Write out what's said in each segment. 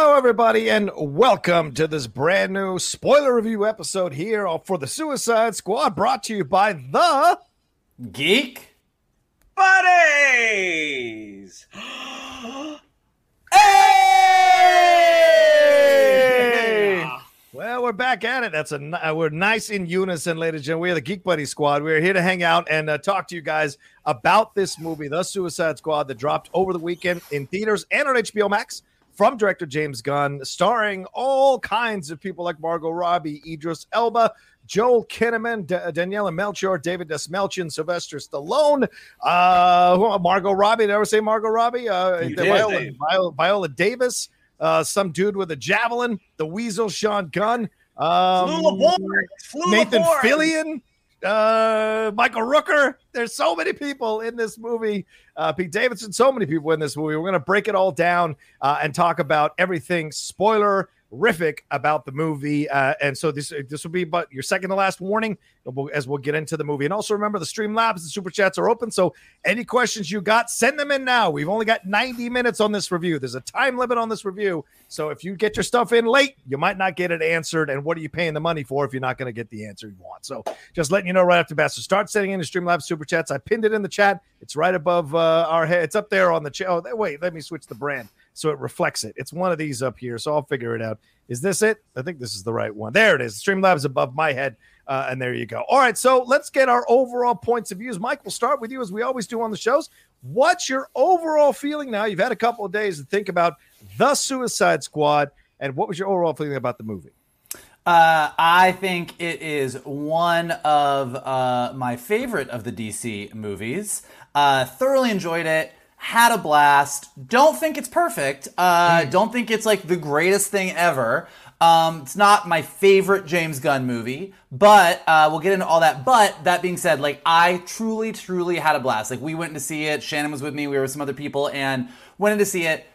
Hello, everybody, and welcome to this brand new spoiler review episode here for the Suicide Squad, brought to you by the Geek Buddies. Hey! Well, we're back at it. That's a uh, we're nice in unison, ladies and gentlemen. We are the Geek Buddy Squad. We're here to hang out and uh, talk to you guys about this movie, The Suicide Squad, that dropped over the weekend in theaters and on HBO Max from director James Gunn, starring all kinds of people like Margot Robbie, Idris Elba, Joel Kinnaman, D- Daniela Melchior, David Dastmalchian, Sylvester Stallone, uh, Margot Robbie. Did I ever say Margot Robbie? Uh, did, Viola, Viola, Viola Davis, uh, some dude with a javelin, the Weasel, Sean Gunn, um, Nathan. Fillion, uh, Michael Rooker. There's so many people in this movie. Uh, Pete Davidson, so many people in this movie. We're going to break it all down uh, and talk about everything spoiler rific about the movie. Uh, and so this this will be but your second to last warning as we'll get into the movie. And also remember the stream labs and super chats are open. So any questions you got, send them in now. We've only got 90 minutes on this review. There's a time limit on this review. So if you get your stuff in late, you might not get it answered. And what are you paying the money for if you're not going to get the answer you want? So just letting you know right off the bat. So start sending in the Streamlabs super chats. I pinned it in the chat. It's right above uh, our head. It's up there on the chat. Oh, wait, let me switch the brand so it reflects it. It's one of these up here. So I'll figure it out. Is this it? I think this is the right one. There it is. Streamlabs above my head. Uh, and there you go. All right. So let's get our overall points of views. Mike, we'll start with you as we always do on the shows. What's your overall feeling now? You've had a couple of days to think about the Suicide Squad. And what was your overall feeling about the movie? Uh, I think it is one of uh, my favorite of the DC movies. Uh, thoroughly enjoyed it. Had a blast. Don't think it's perfect. Uh, Don't think it's like the greatest thing ever. Um, it's not my favorite James Gunn movie, but uh, we'll get into all that. But that being said, like I truly, truly had a blast. Like we went to see it. Shannon was with me. We were with some other people and went in to see it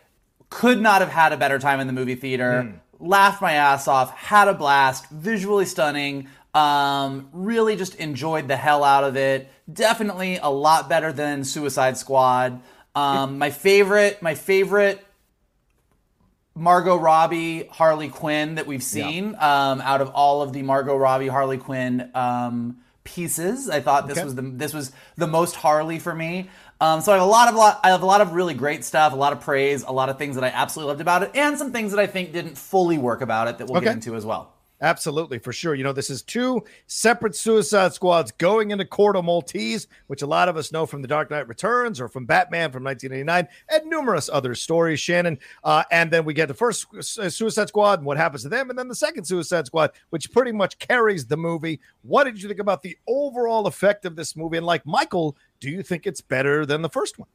could not have had a better time in the movie theater. Laughed my ass off, had a blast, visually stunning. Um, really just enjoyed the hell out of it. Definitely a lot better than Suicide Squad. Um, my favorite, my favorite Margot Robbie Harley Quinn that we've seen um, out of all of the Margot Robbie Harley Quinn um, pieces. I thought this Okay. was the this was the most Harley for me. Um, so I have a lot of lot I have a lot of really great stuff, a lot of praise, a lot of things that I absolutely loved about it, and some things that I think didn't fully work about it that we'll Okay. get into as well. Absolutely, for sure. You know, this is two separate Suicide Squads going into Corto Maltese, which a lot of us know from The Dark Knight Returns or from Batman from 1989 and numerous other stories, Shannon. Uh, and then we get the first Suicide Squad and what happens to them, and then the second Suicide Squad, which pretty much carries the movie. What did you think about the overall effect of this movie? And like Michael, do you think it's better than the first one?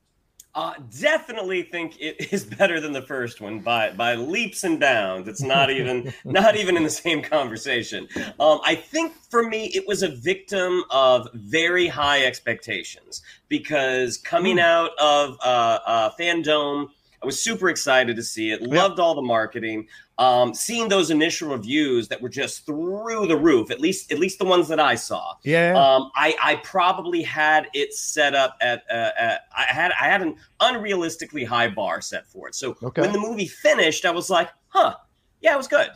Uh, definitely think it is better than the first one by by leaps and bounds. It's not even not even in the same conversation. Um, I think for me, it was a victim of very high expectations because coming Hmm. out of uh, uh, Fandom, I was super excited to see it. Loved all the marketing. Um, seeing those initial reviews that were just through the roof, at least at least the ones that I saw. Yeah. Um, I, I probably had it set up at, uh, at I had I had an unrealistically high bar set for it. So Okay. when the movie finished, I was like, huh, yeah, it was good.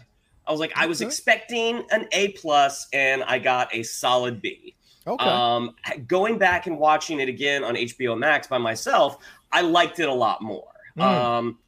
I was like, I was Okay. expecting an A plus, and I got a solid B. okay. Um, going back and watching it again on HBO Max by myself, I liked it a lot more. Mm. Um,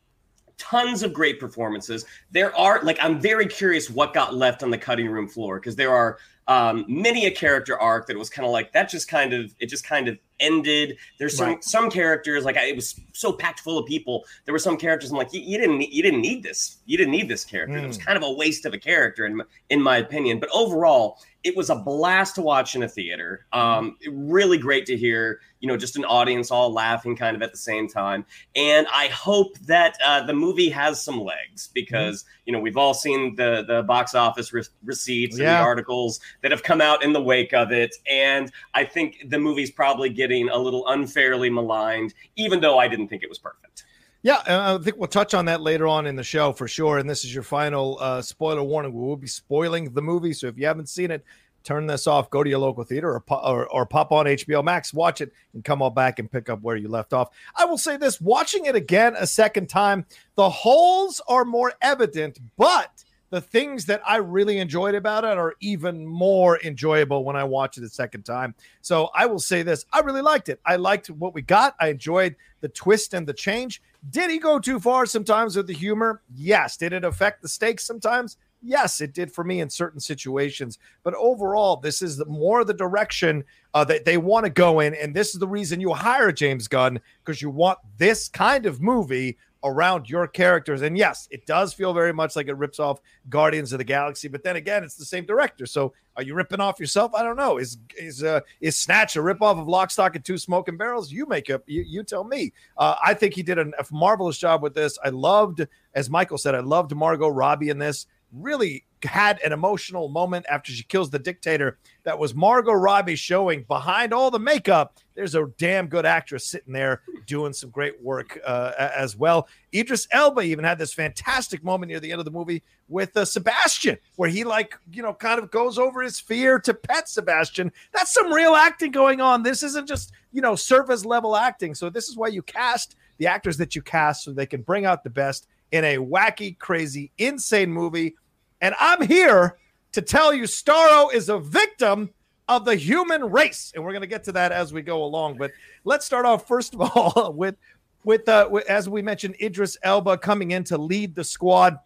tons of great performances. There are like I'm very curious what got left on the cutting room floor because there are um, many a character arc that was kind of like that. Just kind of it just kind of ended. There's some Right. some characters like I, it was so packed full of people. There were some characters I'm like you, you didn't need, you didn't need this. You didn't need this character. It was Mm. kind of a waste of a character in in my opinion. But overall, it was a blast to watch in a theater. Um, really great to hear, you know, just an audience all laughing kind of at the same time. And I hope that uh, the movie has some legs because, you know, we've all seen the the box office re- receipts and the articles that have come out in the wake of it. And I think the movie's probably getting a little unfairly maligned, even though I didn't think it was perfect. Yeah, I think we'll touch on that later on in the show for sure. And this is your final uh, spoiler warning. We will be spoiling the movie, so if you haven't seen it, turn this off. Go to your local theater or or, or pop on HBO Max, watch it, and come on back and pick up where you left off. I will say this: watching it again a second time, the holes are more evident, but the things that I really enjoyed about it are even more enjoyable when I watch it a second time. So I will say this: I really liked it. I liked what we got. I enjoyed the twist and the change. Did he go too far sometimes with the humor? Yes. Did it affect the stakes sometimes? Yes, it did for me in certain situations. But overall, this is the, more the direction uh, that they want to go in. And this is the reason you hire James Gunn because you want this kind of movie around your characters. And yes, it does feel very much like it rips off Guardians of the Galaxy. But then again, it's the same director. So are you ripping off yourself? I don't know. Is is uh, is Snatch a ripoff of Lock, Stock, and Two Smoking Barrels? You make up. You, you tell me. Uh, I think he did a marvelous job with this. I loved, as Michael said, I loved Margot Robbie in this. Really had an emotional moment after she kills the dictator. That was Margot Robbie showing behind all the makeup. There's a damn good actress sitting there doing some great work uh, as well. Idris Elba even had this fantastic moment near the end of the movie with uh, Sebastian, where he like you know kind of goes over his fear to pet Sebastian. That's some real acting going on. This isn't just you know surface level acting. So this is why you cast the actors that you cast so they can bring out the best in a wacky, crazy, insane movie. And I'm here to tell you Starro is a victim of the human race. And we're going to get to that as we go along. But let's start off, first of all, with, with, uh, with, as we mentioned, Idris Elba coming in to lead the squad.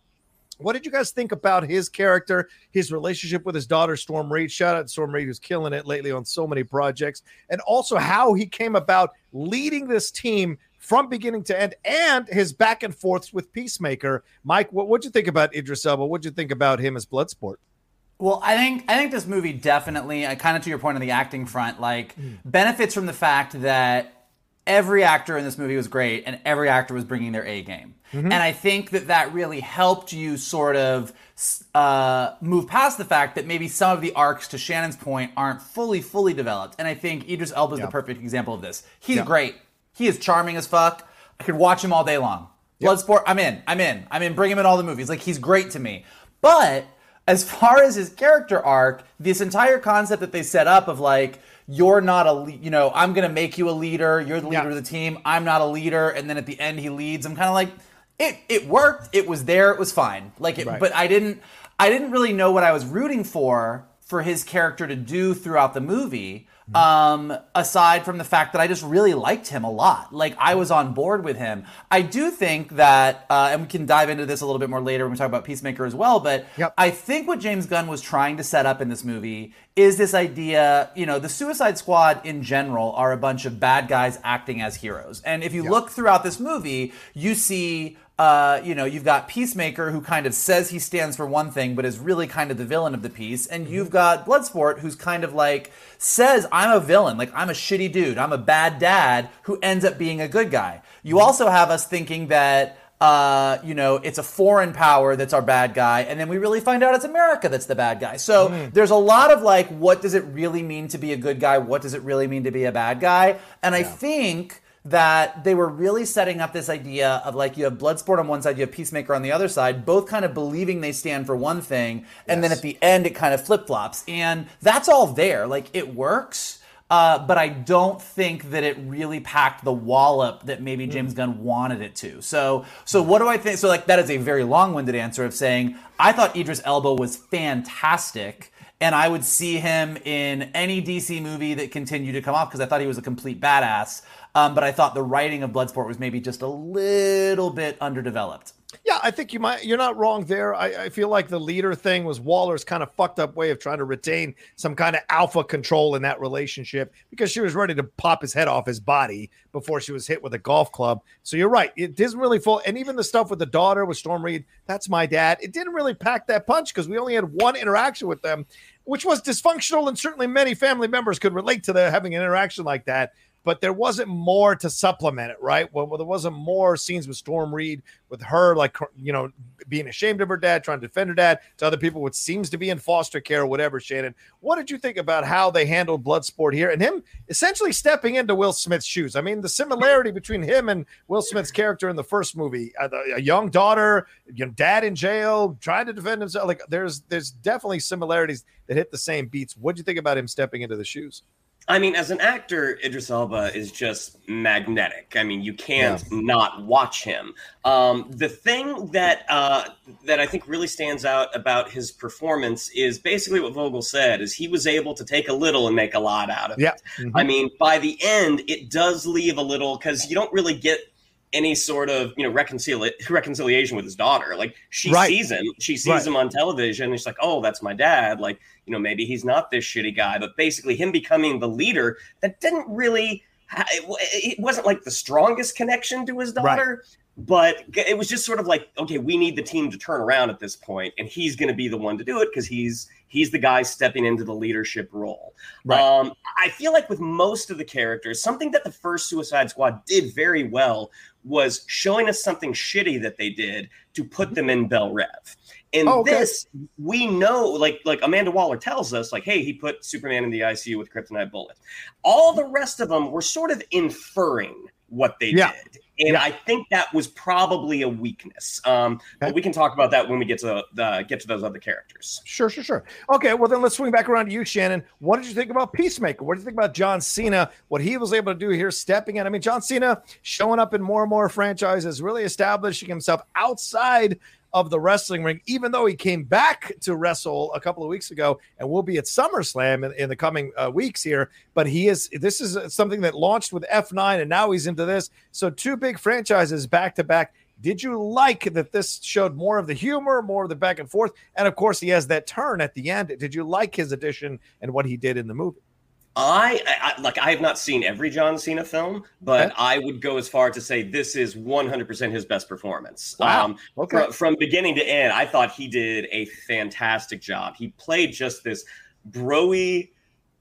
What did you guys think about his character, his relationship with his daughter, Storm Reed? Shout out to Storm Reed, who's killing it lately on so many projects. And also how he came about leading this team from beginning to end and his back and forths with Peacemaker. Mike, what would you think about Idris Elba? What'd you think about him as Bloodsport? Well, I think I think this movie definitely, uh, kind of to your point on the acting front, like benefits from the fact that every actor in this movie was great and every actor was bringing their A game. And I think that that really helped you sort of uh, move past the fact that maybe some of the arcs, to Shannon's point, aren't fully, fully developed. And I think Idris Elba is the perfect example of this. He's great. He is charming as fuck. I could watch him all day long. Bloodsport, I'm in. I'm in. I'm in. Bring him in all the movies. Like he's great to me. But as far as his character arc, this entire concept that they set up of like you're not a le- you know I'm gonna make you a leader. You're the leader Yeah. of the team. I'm not a leader. And then at the end he leads. I'm kind of like it. It worked. It was there. It was fine. Like it. Right. But I didn't. I didn't really know what I was rooting for for his character to do throughout the movie. Um, aside from the fact that I just really liked him a lot, like I was on board with him. I do think that, uh, and we can dive into this a little bit more later when we talk about Peacemaker as well. But Yep. I think what James Gunn was trying to set up in this movie is this idea. You know, the Suicide Squad in general are a bunch of bad guys acting as heroes, and if you look throughout this movie, you see uh, you know, you've got Peacemaker who kind of says he stands for one thing, but is really kind of the villain of the piece, and Mm-hmm. you've got Bloodsport who's kind of like says I'm a villain, like I'm a shitty dude, I'm a bad dad who ends up being a good guy. You Mm-hmm. also have us thinking that uh, you know, it's a foreign power that's our bad guy, and then we really find out it's America that's the bad guy. So Mm. there's a lot of like, what does it really mean to be a good guy? What does it really mean to be a bad guy? And I think that they were really setting up this idea of like you have Bloodsport on one side, you have Peacemaker on the other side, both kind of believing they stand for one thing, and then at the end it kind of flip flops, and that's all there. Like it works. Uh, but I don't think that it really packed the wallop that maybe James Gunn wanted it to. So, so what do I think? So, like that is a very long-winded answer of saying I thought Idris Elba was fantastic, and I would see him in any DC movie that continued to come off because I thought he was a complete badass. Um, but I thought the writing of Bloodsport was maybe just a little bit underdeveloped. Yeah, I think you might. You're not wrong there. I, I feel like the leader thing was Waller's kind of fucked up way of trying to retain some kind of alpha control in that relationship because she was ready to pop his head off his body before she was hit with a golf club. So you're right. It doesn't really fall. And even the stuff with the daughter with Storm Reed, that's my dad. It didn't really pack that punch because we only had one interaction with them, which was dysfunctional, and certainly many family members could relate to the having an interaction like that but there wasn't more to supplement it, right? Well, well, there wasn't more scenes with Storm Reed with her, like you know, being ashamed of her dad, trying to defend her dad to other people, which seems to be in foster care or whatever. Shannon, what did you think about how they handled Bloodsport here and him essentially stepping into Will Smith's shoes? I mean, the similarity between him and Will Smith's character in the first movie, uh, the- a young daughter, you know, dad in jail, trying to defend himself. Like, there's there's definitely similarities that hit the same beats. What do you think about him stepping into the shoes? I mean, as an actor, Idris Elba is just magnetic. I mean, you can't not watch him. Um, the thing that uh, that I think really stands out about his performance is basically what Vogel said: is he was able to take a little and make a lot out of Yeah. it. I mean, by the end, it does leave a little because you don't really get any sort of you know reconcili- reconciliation with his daughter. Like she Right. sees him, she sees Right. him on television, and she's like, "Oh, that's my dad." Like you know, maybe he's not this shitty guy, but basically him becoming the leader that didn't really. It wasn't like the strongest connection to his daughter. But it was just sort of like, okay, we need the team to turn around at this point, and he's going to be the one to do it because he's he's the guy stepping into the leadership role. Right. Um, I feel like with most of the characters, something that the first Suicide Squad did very well was showing us something shitty that they did to put them in Belle Reve. And Oh, okay. this, we know, like like Amanda Waller tells us, like, hey, he put Superman in the ICU with kryptonite bullet. All the rest of them were sort of inferring what they Yeah. did. And Yeah. I think that was probably a weakness. Um, Okay. But we can talk about that when we get to the, get to those other characters. Sure, sure, sure. Okay, well then let's swing back around to you, Shannon. What did you think about Peacemaker? What did you think about John Cena? What he was able to do here, stepping in. I mean, John Cena showing up in more and more franchises, really establishing himself outside of the wrestling ring, even though he came back to wrestle a couple of weeks ago and will be at SummerSlam in, in the coming uh, weeks here. But he is, this is something that launched with F9 and now he's into this. So, two big franchises back to back. Did you like that this showed more of the humor, more of the back and forth? And of course, he has that turn at the end. Did you like his addition and what he did in the movie? I, I like I have not seen every John Cena film, but Okay. I would go as far to say this is 100% his best performance. Wow. Um, Okay. fr- from beginning to end, I thought he did a fantastic job. He played just this broy,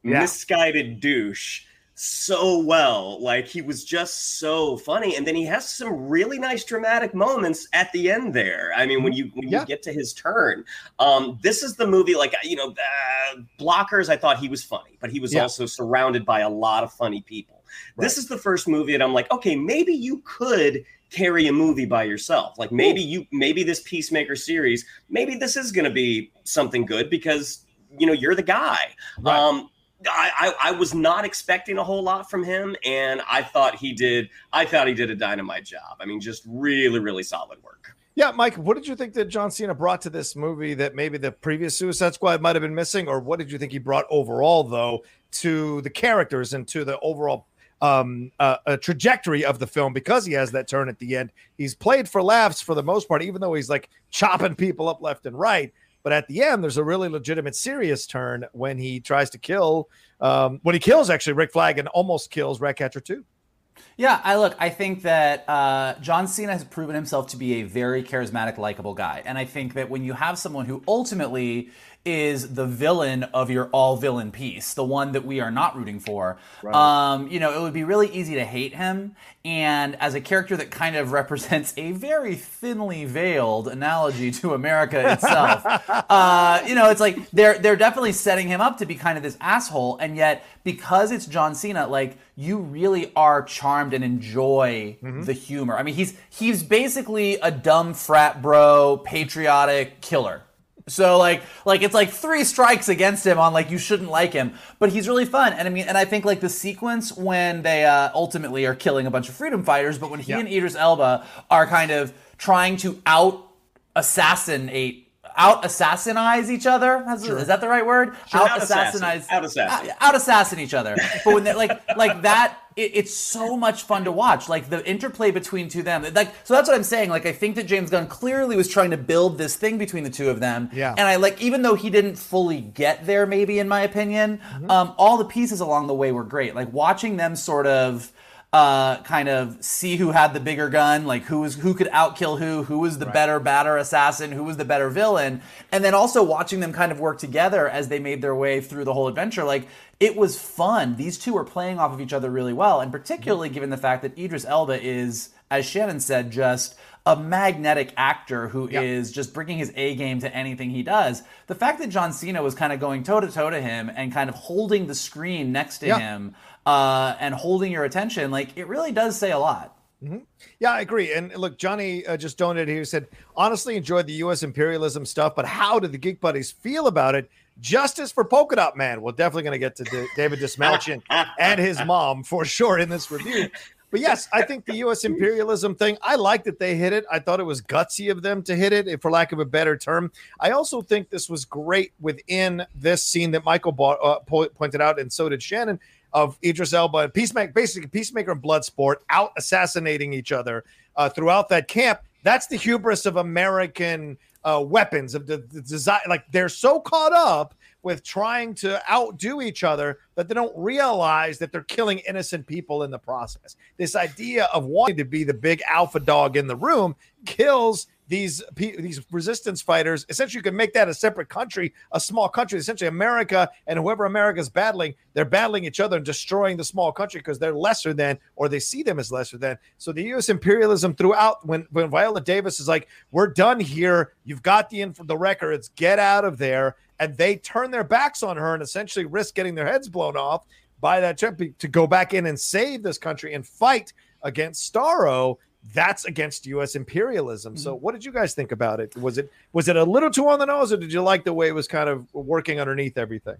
Yeah. misguided douche so well. Like he was just so funny, and then he has some really nice dramatic moments at the end. There, I mean, when you when Yeah. you get to his turn, um, this is the movie. Like you know, uh, blockers. I thought he was funny, but he was Yeah. also surrounded by a lot of funny people. This is the first movie that I'm like, okay, maybe you could carry a movie by yourself. Like maybe you, maybe this Peacemaker series, maybe this is going to be something good because you know you're the guy. Right. Um, I, I I was not expecting a whole lot from him, and I thought he did. I thought he did a dynamite job. I mean, just really, really solid work. Yeah, Mike, what did you think that John Cena brought to this movie that maybe the previous Suicide Squad might have been missing? Or what did you think he brought overall, though, to the characters and to the overall um, uh, uh, trajectory of the film because he has that turn at the end? He's played for laughs for the most part, even though he's like chopping people up left and right. But at the end, there's a really legitimate, serious turn when he tries to kill, um, when he kills actually Rick Flag and almost kills Ratcatcher 2. Yeah, I look. I think that uh, John Cena has proven himself to be a very charismatic, likable guy, and I think that when you have someone who ultimately is the villain of your all villain piece, the one that we are not rooting for. Right. Um, you know, it would be really easy to hate him. And as a character that kind of represents a very thinly veiled analogy to America itself, uh, you know, it's like they're they're definitely setting him up to be kind of this asshole. And yet, because it's John Cena, like you really are charmed and enjoy mm-hmm. the humor. I mean, he's he's basically a dumb frat bro, patriotic killer so like like it's like three strikes against him on like you shouldn't like him, but he's really fun. And I mean, and I think like the sequence when they uh, ultimately are killing a bunch of freedom fighters, but when he yeah. and Idris Elba are kind of trying to out assassinate out assassinize each other. Sure. Is that the right word? Sure. Out assassinize. Out assassin. Out assassin each other. But when they like like that, it, it's so much fun to watch. Like the interplay between two of them. Like so that's what I'm saying. Like I think that James Gunn clearly was trying to build this thing between the two of them. Yeah. And I like even though he didn't fully get there, maybe in my opinion, mm-hmm. um, all the pieces along the way were great. Like watching them sort of uh, kind of see who had the bigger gun, like who was who could outkill who, who was the right. better batter assassin, who was the better villain, and then also watching them kind of work together as they made their way through the whole adventure. Like it was fun. These two were playing off of each other really well, and particularly given the fact that Idris Elba is, as Shannon said, just a magnetic actor who yep. is just bringing his A game to anything he does. The fact that John Cena was kind of going toe to toe to him and kind of holding the screen next to yep. him uh, and holding your attention, like it really does say a lot. Mm-hmm. Yeah, I agree. And look, Johnny uh, just donated here. Said honestly enjoyed the U.S. imperialism stuff, but how did the Geek Buddies feel about it? Justice for Polka Dot Man. We're definitely going to get to D- David Dastmalchian and his mom for sure in this review. But yes, I think the U.S. imperialism thing. I like that they hit it. I thought it was gutsy of them to hit it, for lack of a better term. I also think this was great within this scene that Michael bought, uh, pointed out, and so did Shannon of Idris Elba Peacemaker, basically Peacemaker and Bloodsport out assassinating each other uh, throughout that camp. That's the hubris of American uh, weapons of the, the design. Like they're so caught up with trying to outdo each other that they don't realize that they're killing innocent people in the process. This idea of wanting to be the big alpha dog in the room kills these these resistance fighters essentially you can make that a separate country a small country. Essentially america and whoever america's battling they're battling each other and destroying the small country because they're lesser than or they see them as lesser than. So the us imperialism throughout when when viola davis is like we're done here. You've got the info the records. Get out of there. And they turn their backs on her and essentially risk getting their heads blown off by that champion to go back in and save this country and fight against starro that's against U.S. imperialism. Mm-hmm. So, what did you guys think about it? Was it was it a little too on the nose, or did you like the way it was kind of working underneath everything?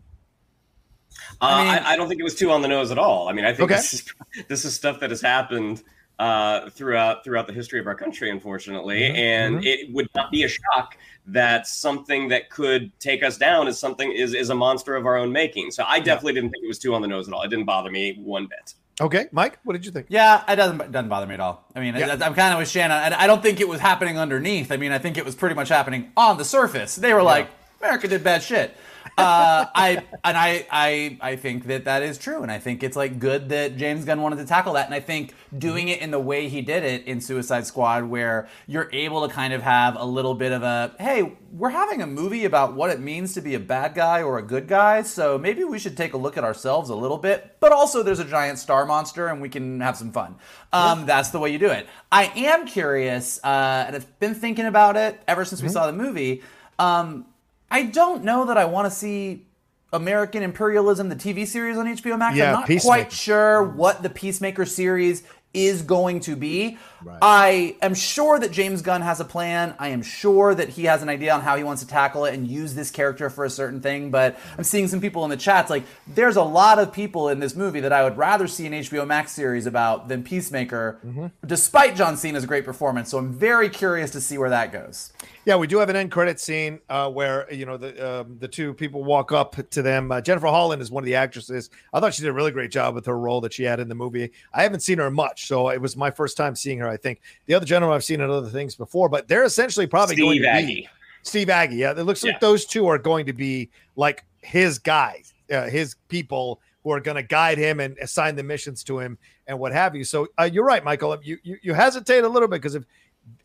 Uh, I, mean, I, I, don't think it was too on the nose at all. I mean, I think okay. this is this is stuff that has happened uh, throughout throughout the history of our country, unfortunately, mm-hmm. and mm-hmm. it would not be a shock that something that could take us down is something is is a monster of our own making. So, I definitely yeah. didn't think it was too on the nose at all. It didn't bother me one bit. Okay, Mike, what did you think? Yeah, it doesn't it doesn't bother me at all. I mean, yeah. I, am kind of with Shannon. I don't think it was happening underneath. I mean, I think it was pretty much happening on the surface. They were yeah. like, America did bad shit uh, I and I, I I think that that is true, and I think it's like good that James Gunn wanted to tackle that, and I think doing it in the way he did it in Suicide Squad, where you're able to kind of have a little bit of a hey, we're having a movie about what it means to be a bad guy or a good guy, so maybe we should take a look at ourselves a little bit, but also there's a giant star monster, and we can have some fun. Um. That's the way you do it. I am curious, uh, and I've been thinking about it ever since we mm-hmm. saw the movie. Um, I don't know that I want to see American Imperialism, the TV series on HBO Max. Yeah, I'm not Peacemaker. quite sure what the Peacemaker series is going to be. Right. I am sure that James Gunn has a plan. I am sure that he has an idea on how he wants to tackle it and use this character for a certain thing. But I'm seeing some people in the chats like, there's a lot of people in this movie that I would rather see an HBO Max series about than Peacemaker, mm-hmm. despite John Cena's great performance. So I'm very curious to see where that goes. Yeah, we do have an end credit scene uh, where you know the um, the two people walk up to them. Uh, Jennifer Holland is one of the actresses. I thought she did a really great job with her role that she had in the movie. I haven't seen her much, so it was my first time seeing her. I think the other gentleman I've seen in other things before, but they're essentially probably Steve going to Agee. be Steve Agee. Yeah, it looks yeah. like those two are going to be like his guys, uh, his people who are going to guide him and assign the missions to him and what have you. So uh, you're right, Michael. You, you you hesitate a little bit because if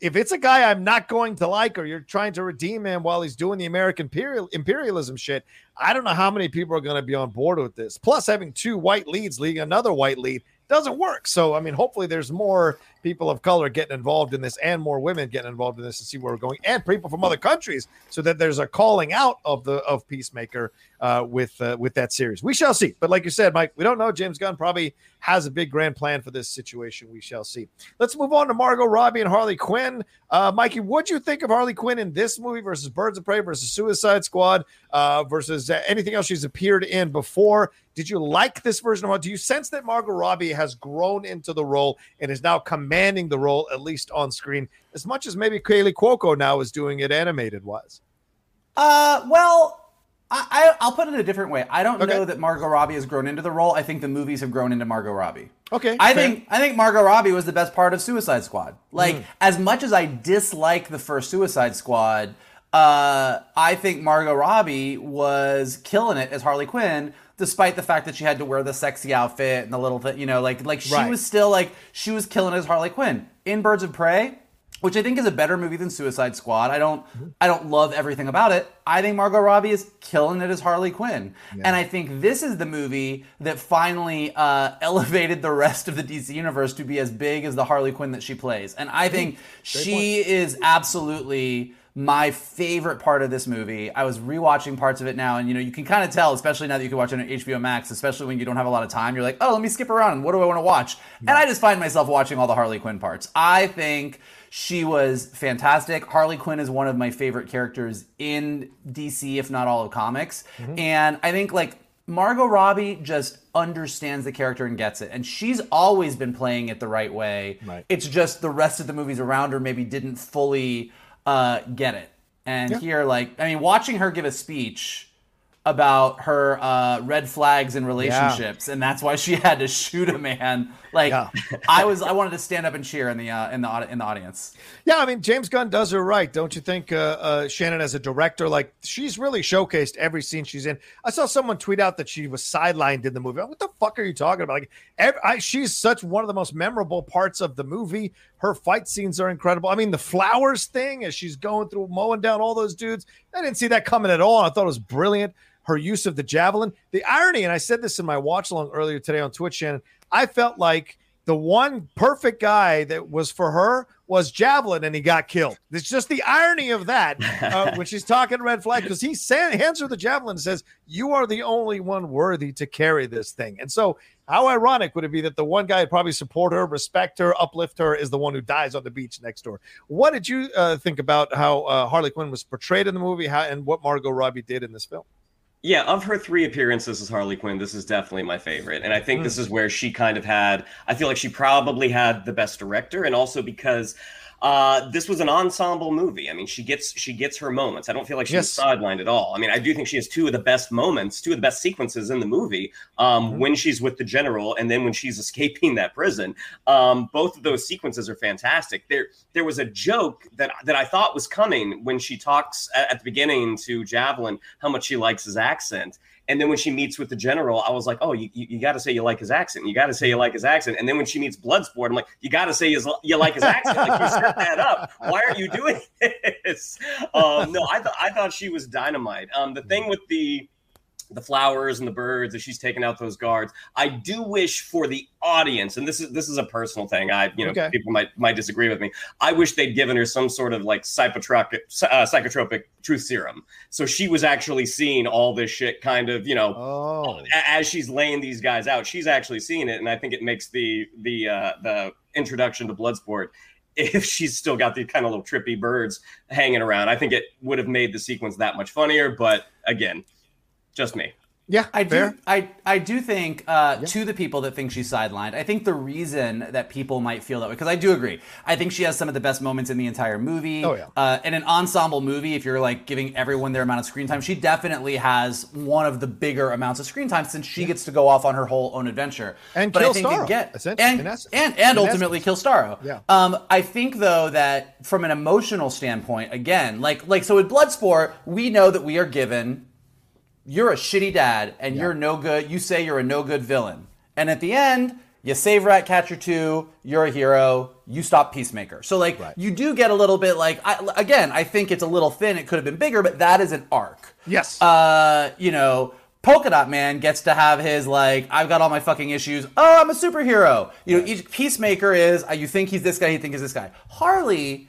if it's a guy I'm not going to like, or you're trying to redeem him while he's doing the American imperial, imperialism shit, I don't know how many people are going to be on board with this. Plus, having two white leads leading another white lead doesn't work. So, I mean, hopefully, there's more people of color getting involved in this and more women getting involved in this to see where we're going and people from other countries so that there's a calling out of the of peacemaker uh, with uh, with that series. We shall see. But like you said mike we don't know. James gunn probably has a big grand plan for this situation. We shall see. Let's move on to margot robbie and harley quinn. Uh, mikey what do you think of harley quinn in this movie versus birds of prey versus suicide squad uh, versus anything else she's appeared in before? Did you like this version of her? Do you sense that Margot Robbie has grown into the role and is now commanding the role, at least on screen, as much as maybe Kaley Cuoco now is doing it animated wise? Uh, well, I, I will put it a different way. I don't okay. know that Margot Robbie has grown into the role. I think the movies have grown into Margot Robbie. Okay. I fair. think I think Margot Robbie was the best part of Suicide Squad. Like mm. as much as I dislike the first Suicide Squad, uh, I think Margot Robbie was killing it as Harley Quinn despite the fact that she had to wear the sexy outfit and the little thing, you know, like like she right. was still like she was killing as Harley Quinn in Birds of Prey, which I think is a better movie than Suicide Squad. I don't mm-hmm. I don't love everything about it. I think Margot Robbie is killing it as Harley Quinn, yeah. and I think this is the movie that finally uh, elevated the rest of the DC universe to be as big as the Harley Quinn that she plays, and I think she point. is absolutely my favorite part of this movie. I was rewatching parts of it now, and you know, you can kind of tell, especially now that you can watch it on HBO Max, especially when you don't have a lot of time. You're like, oh, let me skip around. What do I want to watch? And I just find myself watching all the Harley Quinn parts. I think she was fantastic. Harley Quinn is one of my favorite characters in DC, if not all of comics. Mm-hmm. And I think like Margot Robbie just understands the character and gets it. And she's always been playing it the right way. Right. It's just the rest of the movies around her maybe didn't fully uh, get it. And yeah. here, like, I mean, watching her give a speech about her uh, red flags in relationships, yeah. and that's why she had to shoot a man. Like yeah. I was, I wanted to stand up and cheer in the uh, in the in the audience. Yeah, I mean James Gunn does her right, don't you think? Uh, uh, Shannon, as a director, like she's really showcased every scene she's in. I saw someone tweet out that she was sidelined in the movie. What the fuck are you talking about? Like, every, I, she's such one of the most memorable parts of the movie. Her fight scenes are incredible. I mean, the flowers thing as she's going through mowing down all those dudes. I didn't see that coming at all. I thought it was brilliant her use of the javelin. The irony, and I said this in my watch along earlier today on Twitch, Shannon, I felt like the one perfect guy that was for her was Javelin and he got killed. It's just the irony of that uh, when she's talking red flag because he hands her the javelin and says, You are the only one worthy to carry this thing. And so, how ironic would it be that the one guy would probably support her, respect her, uplift her is the one who dies on the beach next door? What did you uh, think about how uh, Harley Quinn was portrayed in the movie how, and what Margot Robbie did in this film? Yeah, of her three appearances as Harley Quinn, this is definitely my favorite. And I think mm. this is where she kind of had, I feel like she probably had the best director. And also because uh, this was an ensemble movie. I mean, she gets she gets her moments. I don't feel like she's yes. sidelined at all. I mean, I do think she has two of the best moments, two of the best sequences in the movie um, mm-hmm. when she's with the general and then when she's escaping that prison. Um, both of those sequences are fantastic. There there was a joke that that I thought was coming when she talks at, at the beginning to Javelin how much she likes his accent. And then when she meets with the general, I was like, oh, you, you, you got to say you like his accent. You got to say you like his accent. And then when she meets Bloodsport, I'm like, you got to say you, you like his accent. Like you set that up. Why are you doing this? Um, no, I thought I thought she was dynamite. Um, the thing with the the flowers and the birds as she's taking out those guards. I do wish for the audience, and this is this is a personal thing. I you know okay. people might might disagree with me. I wish they'd given her some sort of like psychotropic uh, psychotropic truth serum, so she was actually seeing all this shit kind of you know oh. as she's laying these guys out. She's actually seeing it, and I think it makes the the uh, the introduction to Bloodsport if she's still got the kind of little trippy birds hanging around. I think it would have made the sequence that much funnier. But again, just me. Yeah, I fair. do. I I do think uh, yeah. to the people that think she's sidelined. I think the reason that people might feel that way because I do agree. I think she has some of the best moments in the entire movie. Oh yeah. Uh, in an ensemble movie, if you're like giving everyone their amount of screen time, she definitely has one of the bigger amounts of screen time since she yeah. gets to go off on her whole own adventure. And but kill I think Starro, get and and and, and ultimately kill Starro. Yeah. Um, I think though that from an emotional standpoint, again, like like so with Bloodsport, we know that we are given you're a shitty dad and you're no good. You say you're a no good villain. And at the end, you save Ratcatcher 2, you're a hero, you stop Peacemaker. So, like, Right. you do get a little bit like, I, again, I think it's a little thin. It could have been bigger, but that is an arc. Yes. Uh, you know, Polka Dot Man gets to have his, like, I've got all my fucking issues. Oh, I'm a superhero. You know, each Peacemaker is, uh, you think he's this guy, you think he's this guy. Harley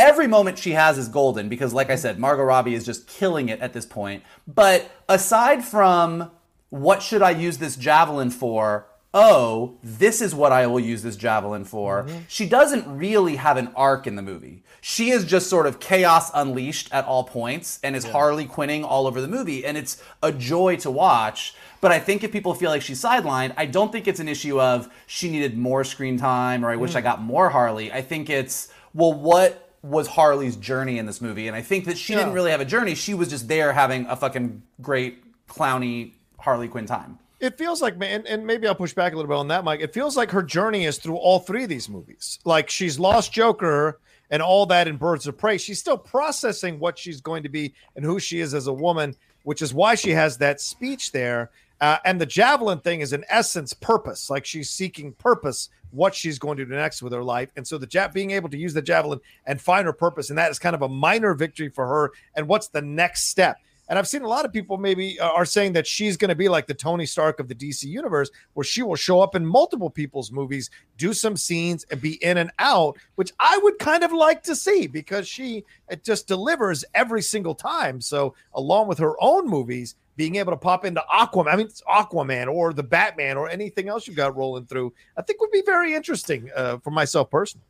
every moment she has is golden because like i said margot robbie is just killing it at this point. But aside from what should i use this javelin for? Oh this is what i will use this javelin for. Mm-hmm. She doesn't really have an arc in the movie. She is just sort of chaos unleashed at all points and is harley quinning all over the movie and it's a joy to watch. But I think if people feel like she's sidelined, I don't think it's an issue of she needed more screen time or I wish mm. I got more Harley. I think it's, well, what was Harley's journey in this movie? And I think that she didn't really have a journey. She was just there having a fucking great clowny Harley Quinn time. It feels like, man, and maybe I'll push back a little bit on that, Mike. It feels like her journey is through all three of these movies. Like she's lost Joker and all that in Birds of Prey. She's still processing what she's going to be and who she is as a woman, which is why she has that speech there. Uh, and the javelin thing is, in essence, purpose. Like she's seeking purpose, what she's going to do next with her life. And so the jab being able to use the javelin and find her purpose, and that is kind of a minor victory for her. And what's the next step? And I've seen a lot of people maybe uh, are saying that she's going to be like the Tony Stark of the DC universe, where she will show up in multiple people's movies, do some scenes, and be in and out, which I would kind of like to see because she it just delivers every single time. So, along with her own movies, being able to pop into Aquaman, I mean, it's Aquaman or the Batman or anything else you've got rolling through, I think would be very interesting uh, for myself personally.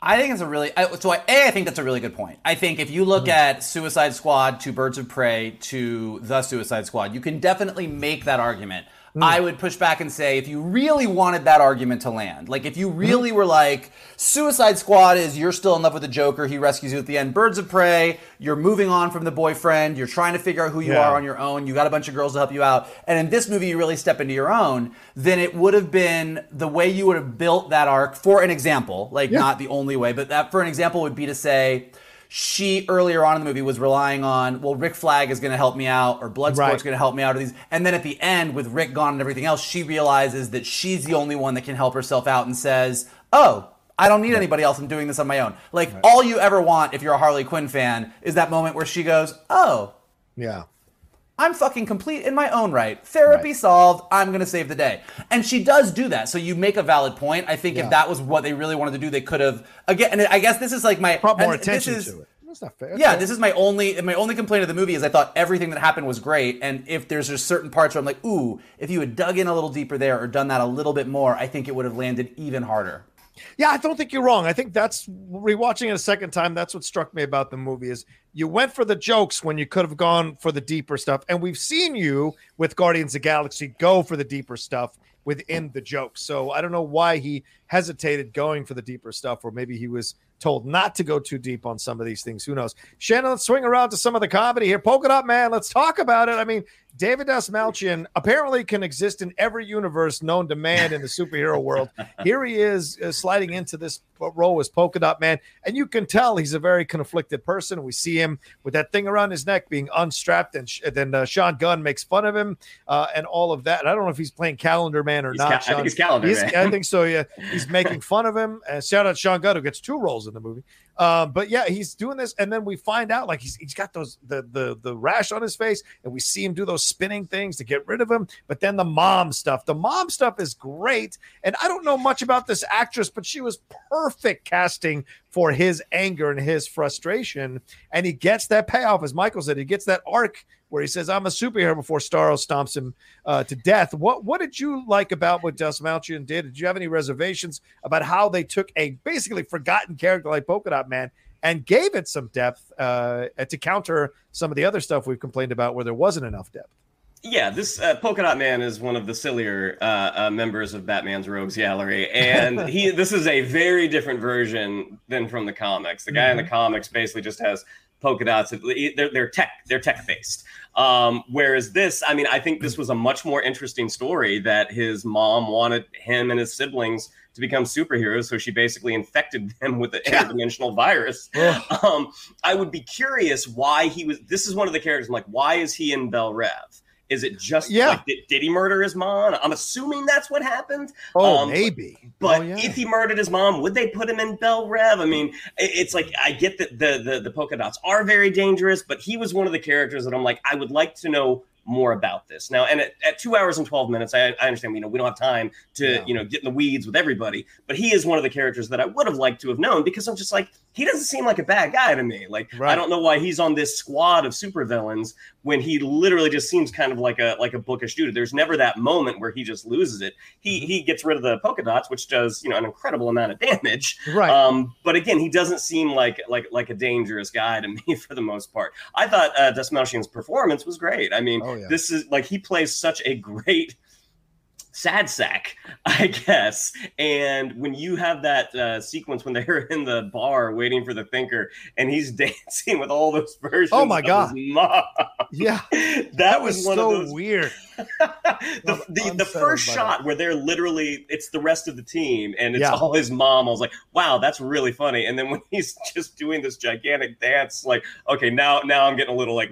I think it's a really I, so. I, a, I think that's a really good point. I think if you look at Suicide Squad to Birds of Prey to the Suicide Squad, you can definitely make that argument. Hmm. I would push back and say if you really wanted that argument to land, like if you really hmm. were like Suicide Squad is you're still in love with the Joker, he rescues you at the end. Birds of Prey, you're moving on from the boyfriend, you're trying to figure out who you Yeah. are on your own. You got a bunch of girls to help you out, and in this movie you really step into your own. Then it would have been the way you would have built that arc. For an example, like Yeah. not the only way, but that for an example would be to say she earlier on in the movie was relying on well Rick Flag is going to help me out or Bloodsport's Right. going to help me out or these and then at the end with Rick gone and everything else she realizes that she's the only one that can help herself out and says oh I don't need anybody else I'm doing this on my own like all you ever want if you're a Harley Quinn fan is that moment where she goes oh Yeah. I'm fucking complete in my own right. Therapy Right. solved. I'm going to save the day. And she does do that. So you make a valid point. I think Yeah. if that was what they really wanted to do, they could have again and I guess this is like my Brought more attention is- to it. That's not fair. yeah, this is my only my only complaint of the movie is I thought everything that happened was great, and if there's just certain parts where I'm like, ooh, if you had dug in a little deeper there or done that a little bit more, I think it would have landed even harder. Yeah, I don't think you're wrong. I think that's rewatching it a second time. That's what struck me about the movie is you went for the jokes when you could have gone for the deeper stuff, and we've seen you with Guardians of Galaxy go for the deeper stuff within the jokes. So I don't know why he hesitated going for the deeper stuff, or maybe he was told not to go too deep on some of these things. Who knows? Shannon, let's swing around to some of the comedy here. Polka Dot Man, let's talk about it. I mean, David Dastmalchian apparently can exist in every universe known to man in the superhero world. Here he is uh, sliding into this role as Polka Dot Man, and you can tell he's a very conflicted person. We see him with that thing around his neck being unstrapped, and sh- then uh, Sean Gunn makes fun of him uh, and all of that. And I don't know if he's playing Calendar Man or He's not. ca- I think he's Calendar He's- Man. I think so. Yeah, he's making fun of him. And shout out Sean Gunn who gets two roles in the movie. Um, but yeah, he's doing this, and then we find out like he's he's got those the the the rash on his face, and we see him do those spinning things to get rid of him. But then the mom stuff, the mom stuff is great, and I don't know much about this actress, but she was perfect casting for his anger and his frustration, and he gets that payoff, as Michael said, he gets that arc where he says, "I'm a superhero" before Starro stomps him uh, to death. What what did you like about what Dastmalchian did? Did you have any reservations about how they took a basically forgotten character like Polka Dot Man and gave it some depth uh, to counter some of the other stuff we've complained about where there wasn't enough depth? Yeah, this uh, Polka Dot Man is one of the sillier uh, uh, members of Batman's Rogues Gallery, and he this is a very different version than from the comics. The guy in the comics basically just has polka dots. They're, they're tech they're tech based. Um, whereas this, I mean, I think this was a much more interesting story that his mom wanted him and his siblings to become superheroes, so she basically infected them with the interdimensional virus. Um, I would be curious why he was. This is one of the characters. I'm like, why is he in Belle Reve? Is it just Yeah. like did, did he murder his mom? I'm assuming that's what happened. Oh, Um, maybe. But Oh, yeah. if he murdered his mom, would they put him in Belle Reve? I mean, it's like I get that the, the the polka dots are very dangerous, but he was one of the characters that I'm like, I would like to know more about this now. And at, at two hours and twelve minutes, I, I understand you know we don't have time to Yeah. you know get in the weeds with everybody, but he is one of the characters that I would have liked to have known because I'm just like he doesn't seem like a bad guy to me. Like Right. I don't know why he's on this squad of supervillains when he literally just seems kind of like a like a bookish dude. There's never that moment where he just loses it. He Mm-hmm. he gets rid of the polka dots, which does you know an incredible amount of damage. Right. Um, but again, he doesn't seem like like like a dangerous guy to me for the most part. I thought uh, Dastmalchian's performance was great. I mean, Oh, yeah. this is like he plays such a great sad sack, I guess. And when you have that uh, sequence when they're in the bar waiting for the thinker and he's dancing with all those versions Oh, my of God. his mom, yeah. that, That was, was one so of those weird. the, the, the first shot where they're literally it's the rest of the team and it's Yeah. all his mom i was like wow that's really funny and then when he's just doing this gigantic dance like okay now now i'm getting a little like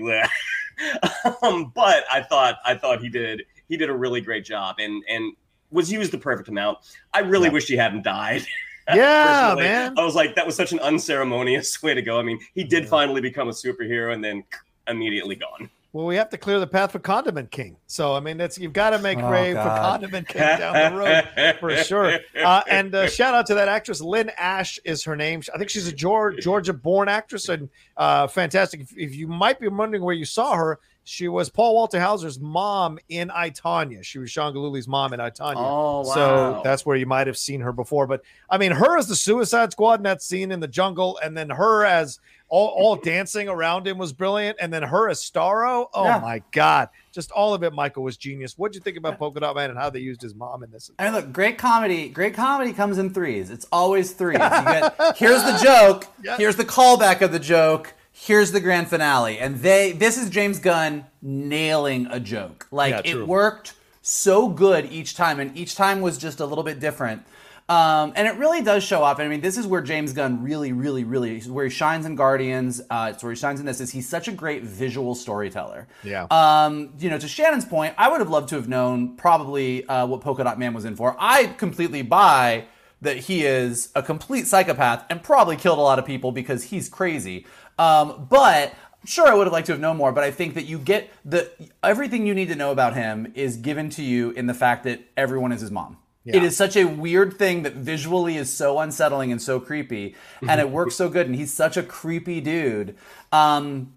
um, but i thought i thought he did he did a really great job and and was used the perfect amount i really Yeah. wish he hadn't died Yeah, man. i was like that was such an unceremonious way to go i mean he did Yeah. finally become a superhero and then immediately gone Well, we have to clear the path for Condiment King. So, I mean, that's you've got to make Oh, way for Condiment King down the road for sure. Uh, and uh, shout out to that actress, Lynne Ashe is her name. I think she's a Georgia, Georgia-born actress and uh, fantastic. If, if you might be wondering where you saw her, she was Paul Walter Hauser's mom in I Tonya. She was Sean Galooly's mom in I Tonya. oh wow So that's where you might have seen her before. But I mean, her as the Suicide Squad in that scene in the jungle, and then her as all, all dancing around him was brilliant. And then her as Starro. Oh Yeah. my God. Just all of it, Michael, was genius. What'd you think about Polka Dot Man and how they used his mom in this? I mean, look, great comedy. Great comedy comes in threes. It's always threes. You get here's the joke. Here's the callback of the joke. Here's the grand finale. And they this is James Gunn nailing a joke. Like Yeah, it worked so good each time, and each time was just a little bit different. Um, and it really does show off. And I mean, this is where James Gunn really, really, really where he shines in Guardians. Uh, it's where he shines in this. Is he's such a great visual storyteller. Yeah. Um, you know, to Shannon's point, I would have loved to have known probably uh, what Polka Dot Man was in for. I completely buy that he is a complete psychopath and probably killed a lot of people because he's crazy. Um, but sure, I would have liked to have known more. But I think that you get the everything you need to know about him is given to you in the fact that everyone is his mom. It is such a weird thing that visually is so unsettling and so creepy, and it works so good. And he's such a creepy dude. Um,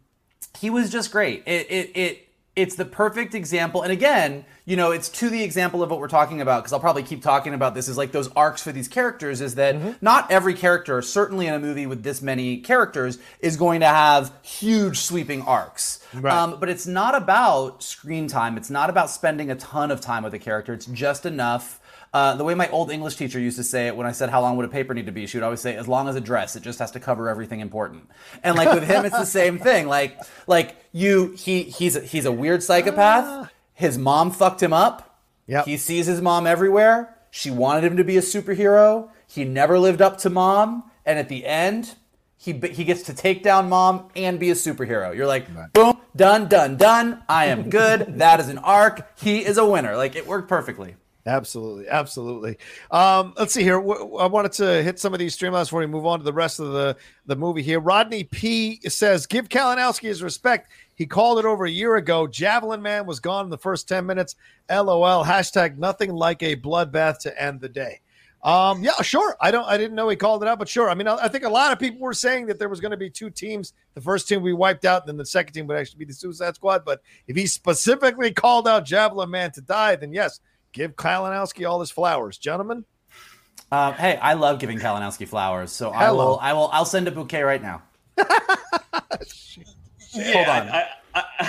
he was just great. It it it it's the perfect example. And again, you know, it's to the example of what we're talking about because I'll probably keep talking about this. Is like those arcs for these characters. Is that not every character, certainly in a movie with this many characters, is going to have huge sweeping arcs. Right. Um, but it's not about screen time. It's not about spending a ton of time with a character. It's just enough. Uh, the way my old English teacher used to say it when I said, How long would a paper need to be? She would always say, As long as a dress, it just has to cover everything important. And like with him, it's the same thing. Like, like you, he, he's, a, he's a weird psychopath. His mom fucked him up. Yep. He sees his mom everywhere. She wanted him to be a superhero. He never lived up to mom. And at the end, he, he gets to take down mom and be a superhero. You're like, boom, done, done, done. I am good. that is an arc. He is a winner. Like, it worked perfectly. Absolutely, absolutely. Um, let's see here. I wanted to hit some of these Streamlabs before we move on to the rest of the, the movie here. Rodney P says, "Give Kalinowski his respect. He called it over a year ago. Javelin Man was gone in the first ten minutes. LOL. Hashtag nothing like a bloodbath to end the day." Um, yeah, sure. I don't. I didn't know he called it out, but sure. I mean, I, I think a lot of people were saying that there was going to be two teams. The first team we wiped out, and then the second team would actually be the Suicide Squad. But if he specifically called out Javelin Man to die, then yes, give Kalinowski all his flowers, gentlemen. Um, hey, I love giving Kalinowski flowers, so I will. I will. I'll send a bouquet right now. Hold on. I, I,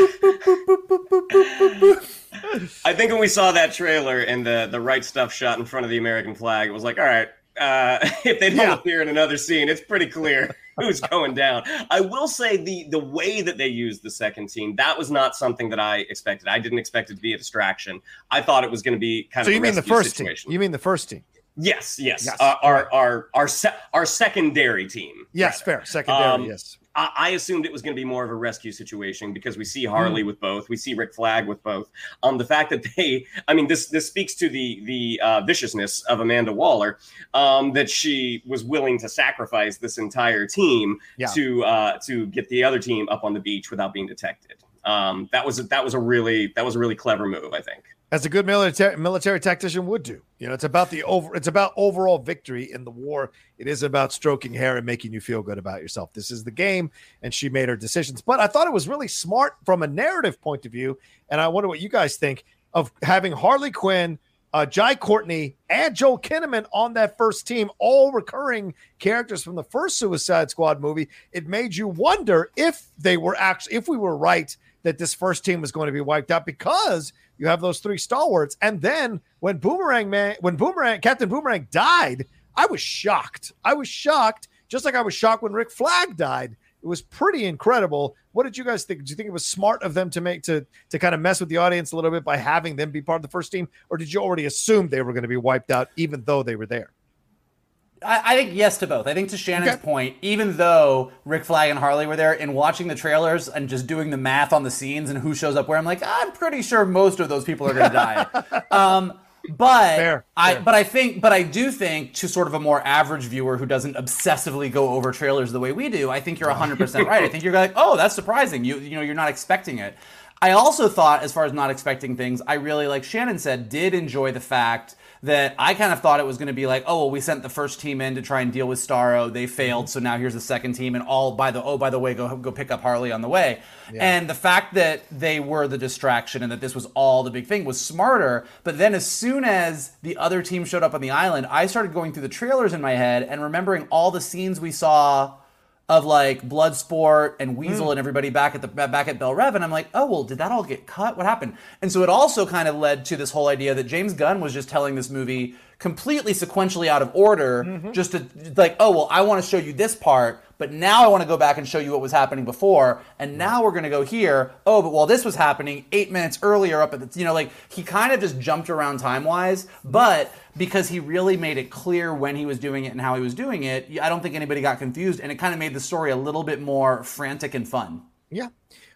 I think when we saw that trailer and the the right stuff shot in front of the American flag, it was like, all right, uh, if they don't Yeah. appear in another scene, it's pretty clear who's going down. I will say the the way that they used the second team, that was not something that I expected. I didn't expect it to be a distraction. I thought it was going to be kind So of you mean the first situation. team? You mean the first team? yes, yes, Yes. Uh, our our our se- our secondary team. Yes, rather. fair. Secondary, Um, yes. I, I assumed it was going to be more of a rescue situation because we see Harley mm. with both, we see Rick Flag with both. Um, the fact that they, I mean, this this speaks to the the uh, viciousness of Amanda Waller, um, that she was willing to sacrifice this entire team yeah. to uh, to get the other team up on the beach without being detected. Um, that was that was a really that was a really clever move, I think as a good military military tactician would do. You know, it's about the over it's about overall victory in the war. It is about stroking hair and making you feel good about yourself. This is the game, and she made her decisions. But I thought it was really smart from a narrative point of view, and I wonder what you guys think of having Harley Quinn, uh, Jai Courtney, and Joel Kinnaman on that first team, all recurring characters from the first Suicide Squad movie. It made you wonder if they were actually if we were right that this first team was going to be wiped out because you have those three stalwarts. And then when Boomerang Man, when Boomerang Captain Boomerang died, I was shocked. I was shocked, just like I was shocked when Rick Flag died. It was pretty incredible. What did you guys think? Did you think it was smart of them to make to to kind of mess with the audience a little bit by having them be part of the first team, or did you already assume they were going to be wiped out even though they were there? I, I, think yes to both. I think to Shannon's okay. point, even though Rick Flag and Harley were there, in watching the trailers and just doing the math on the scenes and who shows up where, I'm like, I'm pretty sure most of those people are going to die. um, but fair, I, fair. but I think, but I do think to sort of a more average viewer who doesn't obsessively go over trailers the way we do, I think you're 100 percent right. I think you're like, oh, that's surprising. You, you know, you're not expecting it. I also thought, as far as not expecting things, I really, like Shannon said, did enjoy the fact that I kind of thought it was going to be like, oh, well, we sent the first team in to try and deal with Starro. They failed, mm-hmm. so now here's the second team, and all by the oh, by the way, go go pick up Harley on the way. Yeah. And the fact that they were the distraction and that this was all the big thing was smarter. But then as soon as the other team showed up on the island, I started going through the trailers in my head and remembering all the scenes we saw of like Bloodsport and Weasel mm. and everybody back at the back at Belle Reve, and I'm like, oh well, did that all get cut? What happened? And so it also kind of led to this whole idea that James Gunn was just telling this movie completely sequentially out of order, mm-hmm. just to like, oh well, I want to show you this part, but now I want to go back and show you what was happening before, and now we're going to go here. Oh, but while this was happening eight minutes earlier, up at the, you know, like he kind of just jumped around time wise, but because he really made it clear when he was doing it and how he was doing it, I don't think anybody got confused, and it kind of made the story a little bit more frantic and fun. Yeah.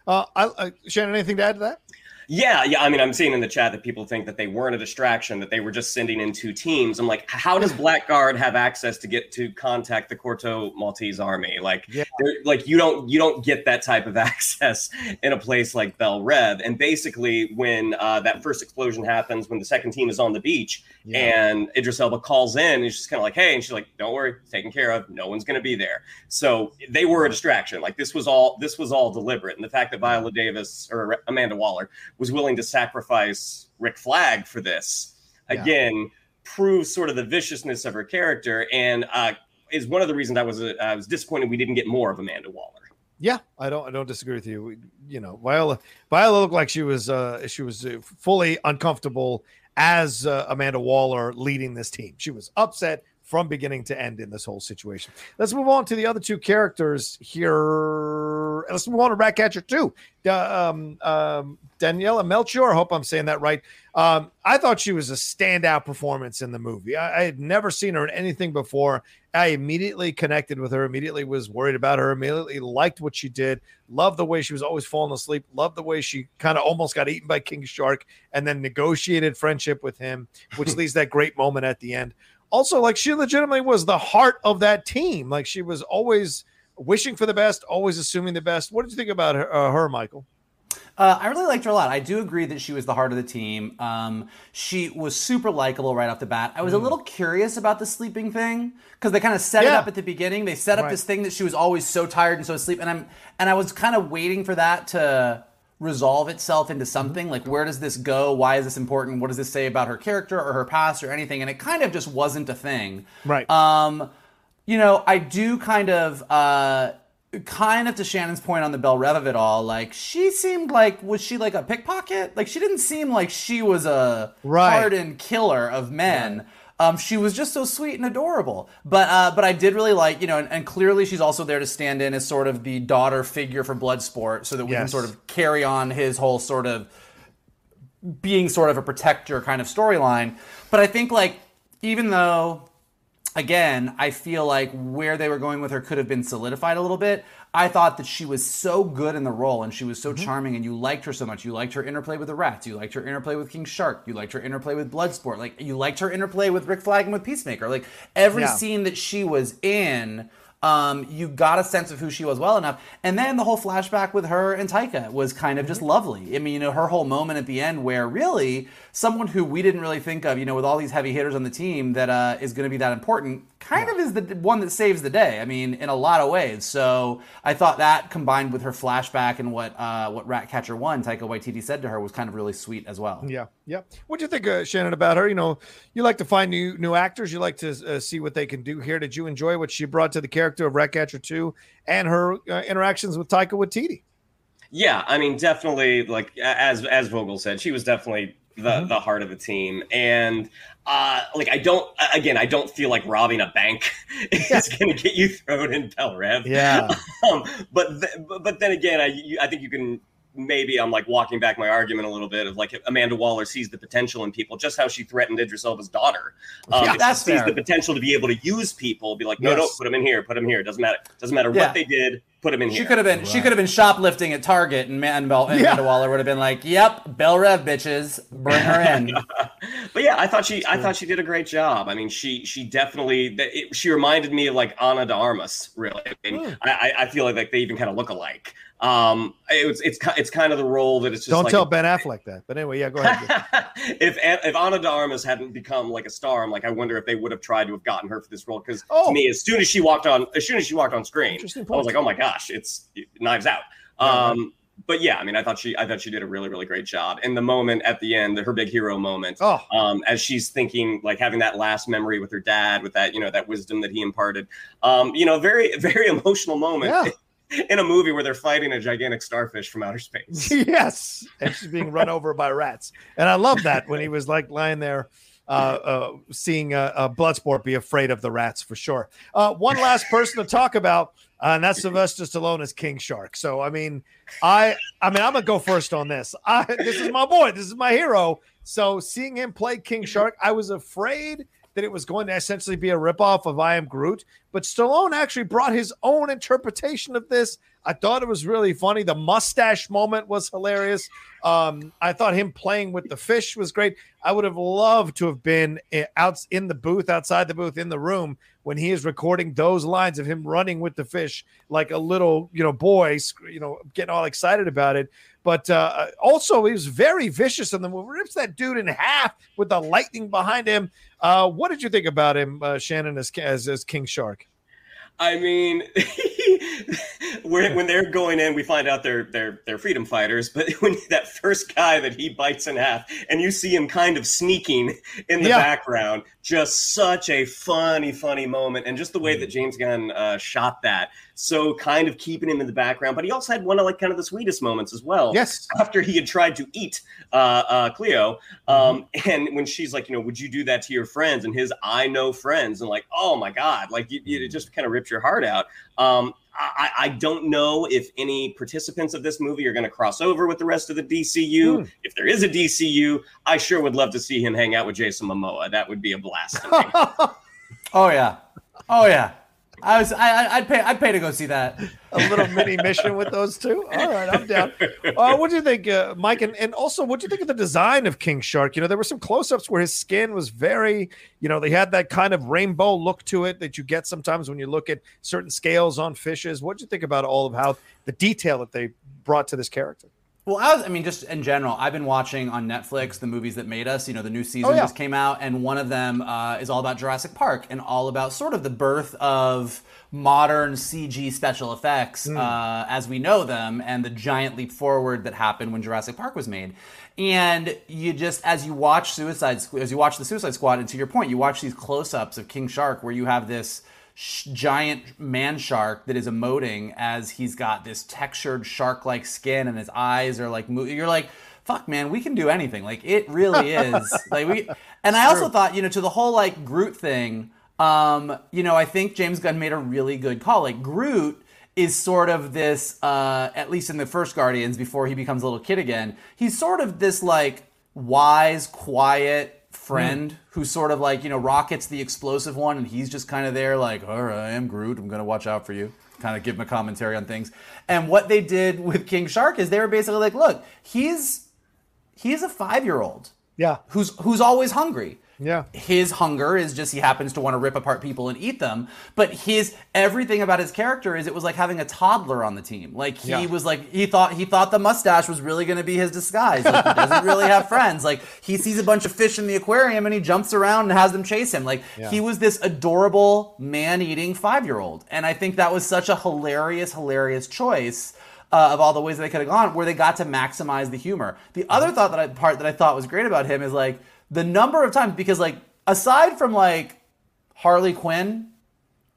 Uh, I, uh, Shannon, anything to add to that? Yeah, yeah. I mean, I'm seeing in the chat that people think that they weren't a distraction, that they were just sending in two teams. I'm like, how does Blackguard have access to get to contact the Corto Maltese army? Like, yeah. like you don't you don't get that type of access in a place like Belle Reve. And basically, when uh, that first explosion happens, when the second team is on the beach, yeah. and Idris Elba calls in, and she's kind of like, "Hey," and she's like, "Don't worry, taken care of. No one's going to be there." So they were a distraction. Like this was all this was all deliberate. And the fact that Viola Davis or Amanda Waller was willing to sacrifice Rick Flag for this again yeah. proves sort of the viciousness of her character and uh, is one of the reasons I was uh, I was disappointed we didn't get more of Amanda Waller. Yeah, I don't I don't disagree with you. You know, Viola Viola looked like she was uh, she was uh, fully uncomfortable as uh, Amanda Waller leading this team. She was upset from beginning to end in this whole situation. Let's move on to the other two characters here. Let's move on to Ratcatcher 2. Uh, um, um, Daniela Melchior, I hope I'm saying that right. Um, I thought she was a standout performance in the movie. I, I, had never seen her in anything before. I immediately connected with her, immediately was worried about her, immediately liked what she did, loved the way she was always falling asleep, loved the way she kind of almost got eaten by King Shark and then negotiated friendship with him, which leads that great moment at the end also like she legitimately was the heart of that team. Like she was always wishing for the best, always assuming the best. What did you think about her, uh, her Michael? Uh, I really liked her a lot. I do agree that she was the heart of the team. Um, she was super likable right off the bat. I was mm. a little curious about the sleeping thing because they kind of set yeah. it up at the beginning. They set up right. this thing that she was always so tired and so asleep, and I'm and I was kind of waiting for that to resolve itself into something like where does this go why is this important what does this say about her character or her past or anything and it kind of just wasn't a thing right um you know i do kind of uh kind of to shannon's point on the belle reve of it all like she seemed like was she like a pickpocket like she didn't seem like she was a right. hardened killer of men right. Um, she was just so sweet and adorable. But uh, but I did really like you know, and, and, clearly she's also there to stand in as sort of the daughter figure for Bloodsport, so that we yes. can sort of carry on his whole sort of being sort of a protector kind of storyline. But I think like even though again, I feel like where they were going with her could have been solidified a little bit. I thought that she was so good in the role and she was so Mm-hmm. charming and you liked her so much. You liked her interplay with the rats. You liked her interplay with King Shark. You liked her interplay with Bloodsport. Like you liked her interplay with Rick Flag and with Peacemaker. Like every Yeah. scene that she was in, um, you got a sense of who she was well enough. And then the whole flashback with her and Taika was kind of just Mm-hmm. lovely. I mean, you know, her whole moment at the end where really someone who we didn't really think of, you know, with all these heavy hitters on the team that uh, is going to be that important, kind of is the one that saves the day. I mean, in a lot of ways. So I thought that combined with her flashback and what uh, what Ratcatcher One, Taika Waititi said to her was kind of really sweet as well. Yeah, yeah. What do you think, uh, Shannon, about her? You know, you like to find new new actors. You like to uh, see what they can do here. Did you enjoy what she brought to the character of Ratcatcher Two and her uh, interactions with Taika Waititi? Yeah, I mean, definitely. Like as as Vogel said, she was definitely the Mm-hmm. the heart of the team, and uh, like I don't again, I don't feel like robbing a bank is going to get you thrown in Belle Reve. Yeah. um, but th- but then again, I you, I think you can maybe I'm like walking back my argument a little bit of like Amanda Waller sees the potential in people, just how she threatened Idris Elba's daughter. Um, Yeah, that's she sees fair. the potential to be able to use people, be like, no, no, Yes. put them in here, put them here. Doesn't matter. Doesn't matter Yeah. what they did. Put them in here. She could have been she could have been shoplifting at Target and Man Bell and Yeah. Amanda Waller would have been like, "Yep, Belle Reve bitches, bring her in." but yeah, I thought she I thought she did a great job. I mean, she she definitely that- it, she reminded me of like Ana de Armas. Really, I, mean. I, I- I feel like, like they even kind of look alike. Um, it was it's it's kind of the role that it's just Don't like tell Ben Affleck that. But anyway, yeah, go ahead. if if Ana de Armas hadn't become like a star, I'm like I wonder if they would have tried to have gotten her for this role because Oh. to me, as soon as she walked on, as soon as she walked on screen, I was like, oh my gosh, it's Knives Out. Yeah, right. Um, but yeah, I mean, I thought she I thought she did a really really great job. And the moment at the end, her big hero moment, Oh, um, as she's thinking, like having that last memory with her dad, with that, you know, that wisdom that he imparted. Um, you know, very, very emotional moment Yeah. in a movie where they're fighting a gigantic starfish from outer space. yes. And she's being run over by rats. And I love that when he was like lying there, uh, uh, seeing uh, uh, Bloodsport be afraid of the rats for sure. Uh, one last person to talk about, uh, and that's Sylvester Stallone as King Shark. So, I mean, I, I mean, I'm gonna go first on this. I, this is my boy. This is my hero. So, seeing him play King Shark, I was afraid that it was going to essentially be a ripoff of I Am Groot, but Stallone actually brought his own interpretation of this. I thought it was really funny. The mustache moment was hilarious. Um, I thought him playing with the fish was great. I would have loved to have been out in the booth, outside the booth, in the room when he is recording those lines of him running with the fish like a little, you know, boy, you know, getting all excited about it. But uh, also, he was very vicious in the movie. Rips that dude in half with the lightning behind him. Uh, what did you think about him, uh, Shannon, as, as as King Shark? I mean, when, they're going in, we find out they're they're they're freedom fighters. But when that first guy that he bites in half, and you see him kind of sneaking in the Yeah. background, just such a funny, funny moment, and just the way that James Gunn uh, shot that, so kind of keeping him in the background. But he also had one of like kind of the sweetest moments as well. Yes. after he had tried to eat uh, uh, Cleo, um, and when she's like, you know, would you do that to your friends? And his, I know friends, and like, oh my god, like you, it just kind of ripped your heart out. Um, I, I don't know if any participants of this movie are going to cross over with the rest of the DCU. Hmm. If there is a DCU, I sure would love to see him hang out with Jason Momoa. That would be a blast. to me. Oh yeah, oh yeah. I was I I'd pay I'd pay to go see that. a little mini mission with those two. All right, I'm down. Uh, what do you think, uh, Mike? And, and also, what do you think of the design of King Shark? You know, there were some close-ups where his skin was very, you know, they had that kind of rainbow look to it that you get sometimes when you look at certain scales on fishes. What do you think about all of how the detail that they brought to this character? Well, I, was, I mean, just in general, I've been watching on Netflix the movies that made us. You know, the new season Oh, yeah. just came out, and one of them uh, is all about Jurassic Park and all about sort of the birth of modern CG special effects Hmm. uh, as we know them, and the giant leap forward that happened when Jurassic Park was made. And you just, as you watch Suicide, as you watch the Suicide Squad, and to your point, you watch these close-ups of King Shark, where you have this sh- giant man shark that is emoting as he's got this textured shark-like skin and his eyes are like mo- you're like fuck man we can do anything. Like it really is. Like we and i also thought you know to the whole like groot thing um you know i think james gunn made a really good call. Like groot is sort of this uh at least in the first guardians before he becomes a little kid again he's sort of this like wise quiet friend who's sort of like you know Rocket's the explosive one, and he's just kind of there like, all right, I am Groot. I'm gonna watch out for you. Kind of give him a commentary on things. And what they did with King Shark is they were basically like, look, he's he's a five year old Yeah. who's who's always hungry. Yeah. His hunger is just he happens to want to rip apart people and eat them. But his everything about his character is it was like having a toddler on the team. Like he Yeah. was like he thought he thought the mustache was really going to be his disguise. Like he doesn't really have friends. Like he sees a bunch of fish in the aquarium and he jumps around and has them chase him. Like Yeah. he was this adorable man-eating 5-year-old. And I think that was such a hilarious hilarious choice. Uh, of all the ways that they could have gone, where they got to maximize the humor. The other thought that I part that I thought was great about him is like the number of times because like aside from like Harley Quinn,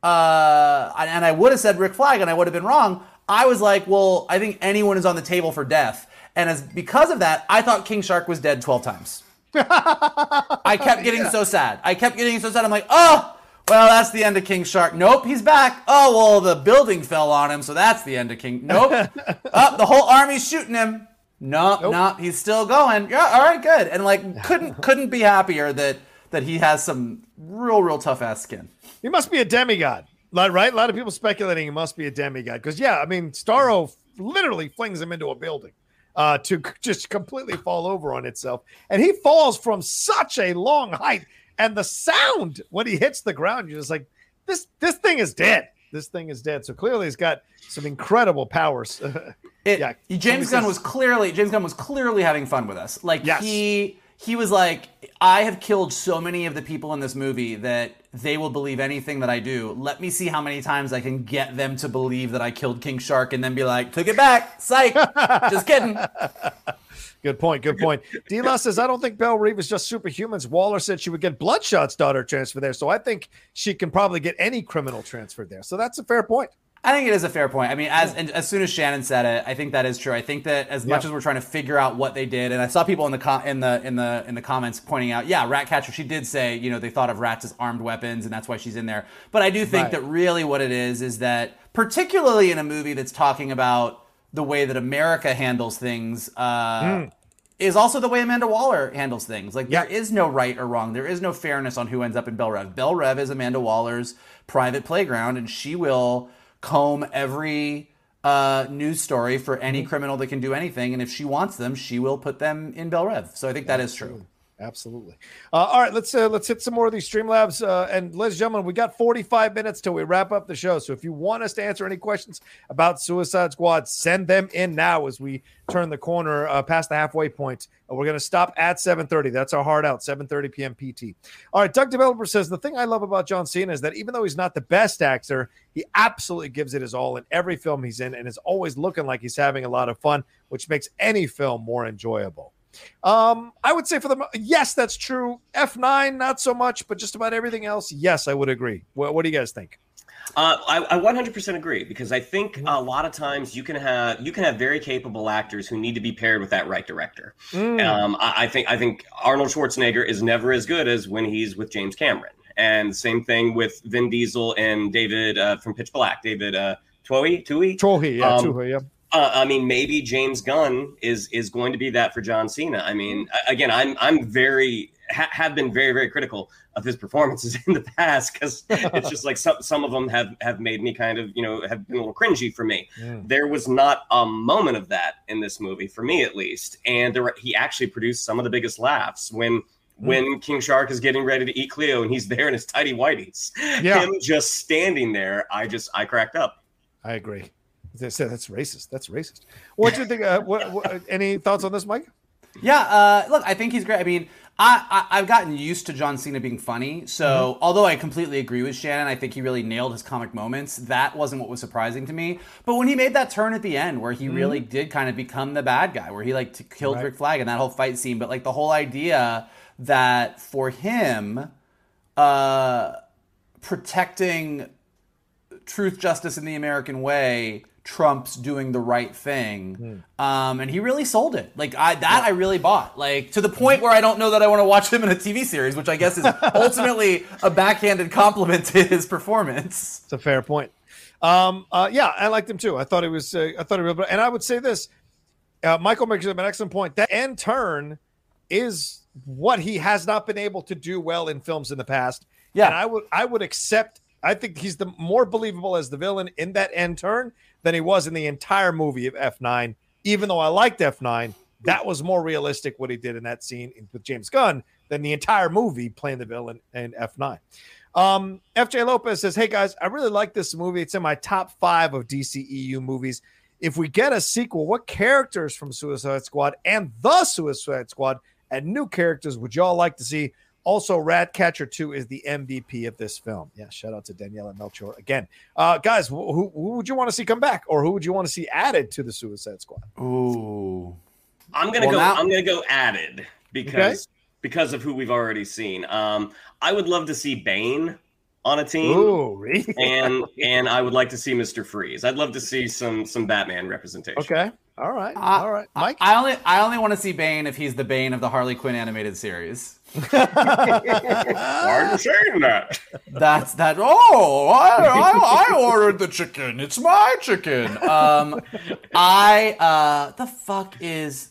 uh, and I would have said Rick Flag and I would have been wrong. I was like, well, I think anyone is on the table for death, and as because of that, I thought King Shark was dead twelve times. I kept getting so sad. I kept getting so sad. I'm like, oh. Well, that's the end of King Shark. Nope, he's back. Oh, well, the building fell on him, so that's the end of King. Nope. oh, the whole army's shooting him. Nope, nope, he's still going. Yeah, all right, good. And like, couldn't couldn't be happier that that he has some real, real tough ass skin. He must be a demigod, right? A lot of people speculating he must be a demigod because, yeah, I mean, Starro literally flings him into a building uh, to just completely fall over on itself, and he falls from such a long height, and the sound when he hits the ground, you're just like, this this thing is dead. This thing is dead. So clearly, he's got some incredible powers. It, Yeah, James Gunn was clearly James Gunn was clearly having fun with us. Like Yes. he he was like, I have killed so many of the people in this movie that they will believe anything that I do. Let me see how many times I can get them to believe that I killed King Shark and then be like, took it back, psych, just kidding. Good point. Good point. D-La says, I don't think Belle Reve is just superhumans. Waller said she would get Bloodshot's daughter transferred there. So I think she can probably get any criminal transferred there. So that's a fair point. I think it is a fair point. I mean, as and as soon as Shannon said it, I think that is true. I think that as much as we're trying to figure out what they did, and I saw people in the in the in the in the comments pointing out, yeah, Ratcatcher. She did say, you know, they thought of rats as armed weapons, and that's why she's in there. But I do think Right. that really what it is is that, particularly in a movie that's talking about the way that America handles things. Uh, Is also the way Amanda Waller handles things. Like Yeah. there is no right or wrong. There is no fairness on who ends up in Belle Reve. Belle Reve is Amanda Waller's private playground, and she will comb every uh, news story for any criminal that can do anything. And if she wants them, she will put them in Belle Reve. So I think that is true. Absolutely. Uh, all right, let's uh, let's hit some more of these Streamlabs. Uh, and ladies and gentlemen, we got 45 minutes till we wrap up the show. So if you want us to answer any questions about Suicide Squad, send them in now as we turn the corner uh, past the halfway point. Uh, we're going to stop at 7:30. That's our hard out. 7:30 p.m. PT. All right, Doug Developer says the thing I love about John Cena is that even though he's not the best actor, he absolutely gives it his all in every film he's in, and is always looking like he's having a lot of fun, which makes any film more enjoyable. Um, I would say for the yes, that's true. F nine, not so much, but just about everything else, yes, I would agree. What, what do you guys think? Uh, I, I 100% agree because I think a lot of times you can have you can have very capable actors who need to be paired with that right director. Um, I, I think I think Arnold Schwarzenegger is never as good as when he's with James Cameron, and same thing with Vin Diesel and David uh, from Pitch Black, David uh, Twohy, Tui. Trohi, yeah, Um, yeah. Uh, I mean, maybe James Gunn is is going to be that for John Cena. I mean, again, I'm I'm very ha- have been very very critical of his performances in the past because it's just like some some of them have have made me kind of you know have been a little cringy for me. Mm. There was not a moment of that in this movie for me at least, and there, were- he actually produced some of the biggest laughs when. When King Shark is getting ready to eat Cleo and he's there in his tidy whities, Yeah. him just standing there, I just I cracked up. I agree. They said That's racist. That's racist. What do you think? Uh, what, what, any thoughts on this, Mike? Yeah, uh, look, I think he's great. I mean, I, I I've gotten used to John Cena being funny. So although I completely agree with Shannon, I think he really nailed his comic moments. That wasn't what was surprising to me. But when he made that turn at the end, where he really did kind of become the bad guy, where he like t- killed Right. Rick Flag and that whole fight scene, but like the whole idea that for him, uh, protecting truth, justice, in the American way trumps doing the right thing. Um, and he really sold it. Like I that I really bought. Like to the point where I don't know that I want to watch him in a TV series, which I guess is ultimately a backhanded compliment to his performance. It's a fair point. Um, uh, yeah, I liked him too. I thought it was. Uh, I thought it was. And I would say this. Uh, Michael makes an excellent point. That end turn is what he has not been able to do well in films in the past. Yeah. And I would I would accept I think he's the more believable as the villain in that end turn than he was in the entire movie of F9. Even though I liked F9, that was more realistic what he did in that scene with James Gunn than the entire movie playing the villain in F9. Um, FJ Lopez says, Hey guys, I really like this movie. It's in my top five of DCEU movies. If we get a sequel, what characters from Suicide Squad and the Suicide Squad and new characters would y'all like to see? Also, Ratcatcher 2 is the MVP of this film. Yeah, shout out to Daniela Melchior again. Uh, guys, who, who would you want to see come back or who would you want to see added to the Suicide Squad? Ooh. I'm gonna Well, go. now- I'm gonna go added because because of who we've already seen. Um, I would love to see Bane on a team. Ooh, really? and and I would like to see Mister Freeze. I'd love to see some some Batman representation. Okay. All right. I- All right. Mike? I only I only want to see Bane if he's the Bane of the Harley Quinn animated series. Why are you saying that? That's that. Oh, I, I, I ordered the chicken. It's my chicken. Um, I uh, the fuck is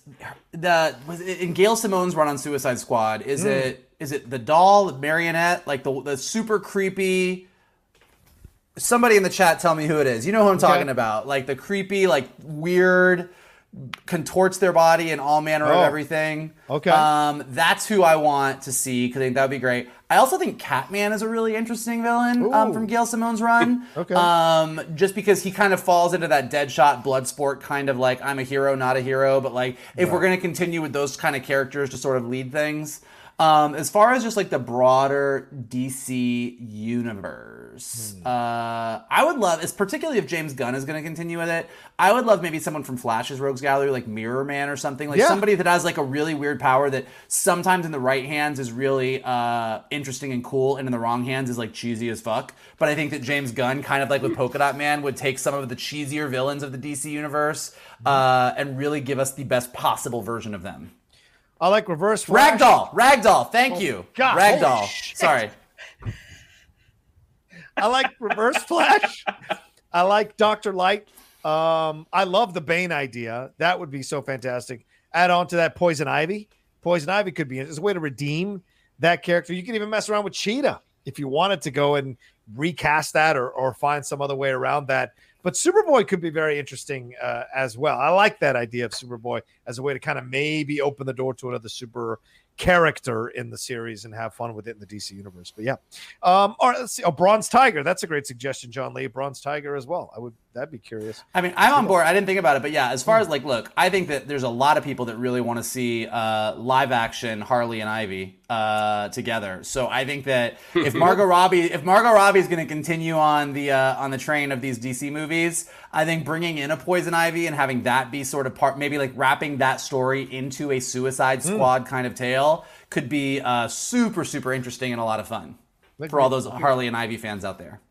the was it, in Gail Simone's run on Suicide Squad? Is Hmm. it is it the doll the marionette like the the super creepy? Somebody in the chat tell me who it is. You know who I'm talking about? Like the creepy, like weird, contorts their body and all manner Oh. of everything. Okay. Um, that's who I want to see because I think that would be great. I also think Catman is a really interesting villain um, from Gail Simone's run. Okay. Um, just because he kind of falls into that Deadshot, Bloodsport kind of like I'm a hero, not a hero. But like if we're gonna continue with those kind of characters to sort of lead things. Um, as far as just like the broader DC universe, Hmm. uh, I would love, is particularly if James Gunn is going to continue with it. I would love maybe someone from Flash's Rogues Gallery, like Mirror Man or something, like Yeah. somebody that has like a really weird power that sometimes in the right hands is really uh, interesting and cool, and in the wrong hands is like cheesy as fuck. But I think that James Gunn, kind of like with Polka Dot Man, would take some of the cheesier villains of the DC universe uh, and really give us the best possible version of them. I like reverse flash. Ragdoll, Ragdoll, thank you. God, Ragdoll. Sorry. I like Reverse Flash. I like Doctor Light. Um, I love the Bane idea. That would be so fantastic. Add on to that Poison Ivy. Poison Ivy could be it's a way to redeem that character. You can even mess around with Cheetah if you wanted to go and recast that or, or find some other way around that. But Superboy could be very interesting uh, as well. I like that idea of Superboy as a way to kind of maybe open the door to another super character in the series and have fun with it in the DC universe. But yeah, um, all right, let's see. Oh, Bronze Tiger. That's a great suggestion, John Lee. Bronze Tiger as well. I would. That'd be curious. I mean, I'm on board. I didn't think about it, but yeah, as far as like, look, I think that there's a lot of people that really want to see uh, live action Harley and Ivy uh, together. So I think that if Margot Robbie, if Margot Robbie is going to continue on the uh, on the train of these DC movies, I think bringing in a Poison Ivy and having that be sort of part, maybe like wrapping that story into a Suicide Squad kind of tale, could be uh, super super interesting and a lot of fun for all those Harley and Ivy fans out there.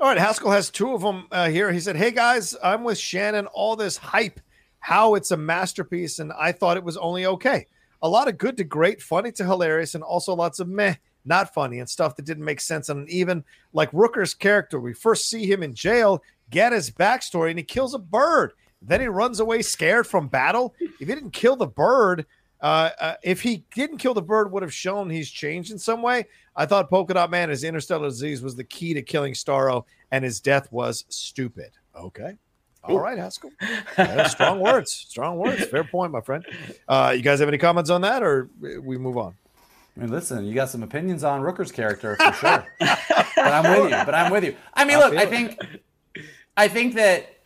All right, Haskell has two of them uh, here. He said, "Hey guys, I'm with Shannon. All this hype, how it's a masterpiece, and I thought it was only okay. A lot of good to great, funny to hilarious, and also lots of meh, not funny, and stuff that didn't make sense. And even like Rooker's character, we first see him in jail, get his backstory, and he kills a bird. Then he runs away scared from battle. If he didn't kill the bird." Uh, uh, if he didn't kill the bird, would have shown he's changed in some way. I thought Polka Dot Man, his interstellar disease, was the key to killing Starro, and his death was stupid. Okay. All right, Haskell. Yeah, strong words. Strong words. Fair point, my friend. Uh, you guys have any comments on that, or we move on? I mean, listen, you got some opinions on Rooker's character for sure. but I'm with you. But I'm with you. I mean, I look, feel I it. think, I think that,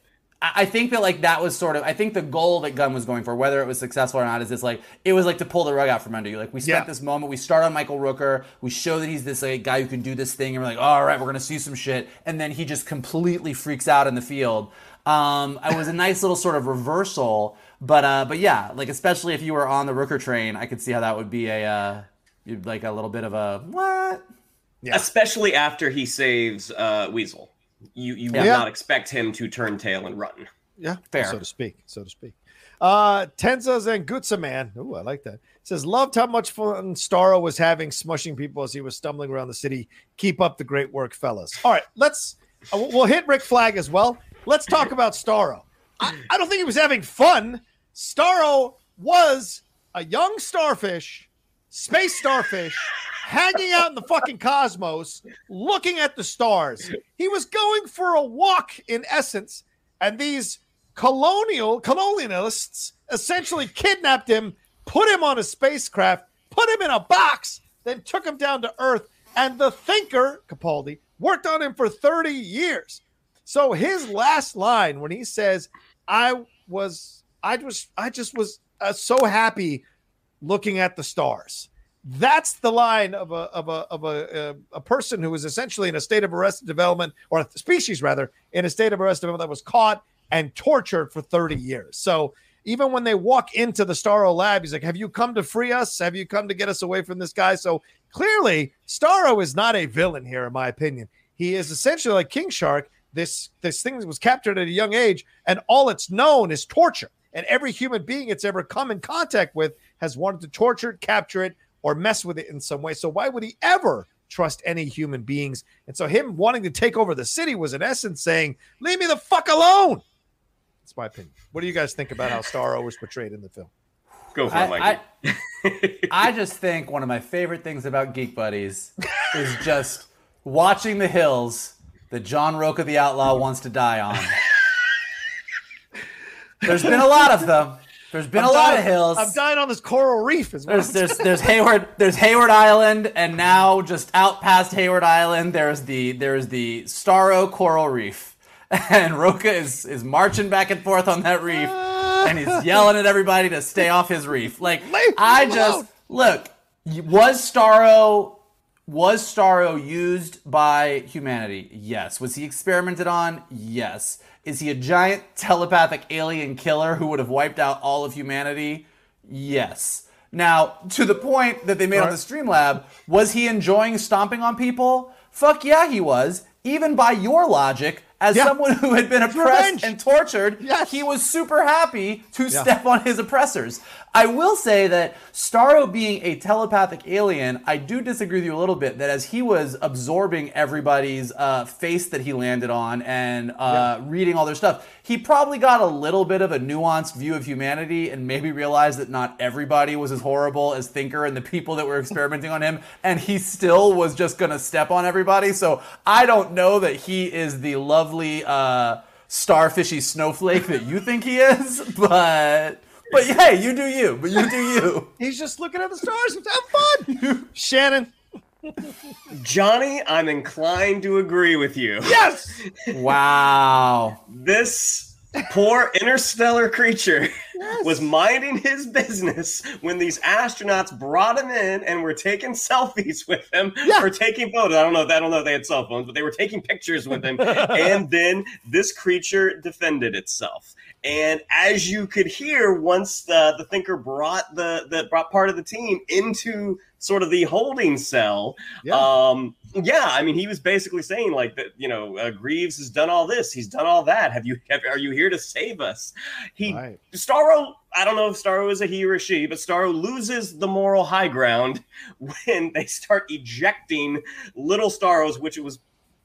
I I think that like that was sort of, I think the goal that Gunn was going for, whether it was successful or not, is this like it was like to pull the rug out from under you. Like we spent Yeah. this moment, we start on Michael Rooker, we show that he's this like guy who can do this thing, and we're like, all right, we're gonna see some shit, and then he just completely freaks out in the field. Um, it was a nice little sort of reversal, but uh, but yeah, like especially if you were on the Rooker train, I could see how that would be a uh, like a little bit of a what? Yeah. Especially after he saves uh, Weasel, you you would Yeah. not expect him to turn tail and run. Yeah, Fair. so to speak. So to speak. Uh, Tenza Zengutsa man. Ooh, I like that. Says loved how much fun Starro was having smushing people as he was stumbling around the city. Keep up the great work, fellas. All right, let's. uh, we'll- we'll hit Rick Flag as well. Let's talk about Starro. I, I don't think he was having fun. Starro was a young starfish, space starfish, hanging out in the fucking cosmos, looking at the stars. He was going for a walk, in essence, and these colonial colonialists essentially kidnapped him, put him on a spacecraft, put him in a box, then took him down to Earth. And the thinker, Capaldi, worked on him for 30 years. So his last line when he says, I was, I was, I just was uh, so happy looking at the stars. That's the line of a of a of a uh, a person who was essentially in a state of arrested development, or a species rather, in a state of arrested development that was caught and tortured for 30 years. So even when they walk into the Starro lab, he's like, Have you come to free us? Have you come to get us away from this guy? So clearly, Starro is not a villain here, in my opinion. He is essentially like King Shark. This this thing was captured at a young age, and all it's known is torture. And every human being it's ever come in contact with has wanted to torture it, capture it, or mess with it in some way. So why would he ever trust any human beings? And so him wanting to take over the city was in essence saying, "Leave me the fuck alone." That's my opinion. What do you guys think about how Starro was portrayed in the film? Go for it, Mikey. I, I, I just think one of my favorite things about Geek Buddies is just watching the hills that John Rocha the Outlaw wants to die on. There's been a lot of them. There's been I'm a lot of hills. I'm dying on this coral reef as well. There's there's there's Hayward there's Hayward Island and now just out past Hayward Island there's the there's the Starro Coral Reef and Rocha is is marching back and forth on that reef ah. and he's yelling at everybody to stay off his reef. Like Leave I just alone. look was Starro was Starro used by humanity? Yes. Was he experimented on? Yes. Is he a giant telepathic alien killer who would have wiped out all of humanity? Yes. Now, to the point that they made on the Streamlab, was he enjoying stomping on people? Fuck yeah, he was. Even by your logic, as Yeah. someone who had been revenge. oppressed and tortured, Yes. he was super happy to step on his oppressors. I will say that Starro being a telepathic alien, I do disagree with you a little bit that as he was absorbing everybody's uh, face that he landed on and uh, reading all their stuff, he probably got a little bit of a nuanced view of humanity and maybe realized that not everybody was as horrible as Thinker and the people that were experimenting on him, and he still was just gonna step on everybody. So I don't know that he is the lovely uh, starfishy snowflake that you think he is, but but hey, you do you. But you do you. He's just looking at the stars. Have fun, Shannon. Johnny, I'm inclined to agree with you. Yes. Wow. This poor interstellar creature was minding his business when these astronauts brought him in and were taking selfies with him Yeah. or taking photos. I don't know. I don't know if they had cell phones, but they were taking pictures with him. and then this creature defended itself. And as you could hear, once the, the thinker brought the, the brought part of the team into sort of the holding cell, Yeah. um, yeah, I mean, he was basically saying like that. You know, uh, Grieves has done all this. He's done all that. Have you? Have, are you here to save us? He Right. Starro. I don't know if Starro is a he or a she, but Starro loses the moral high ground when they start ejecting little Starros, which it was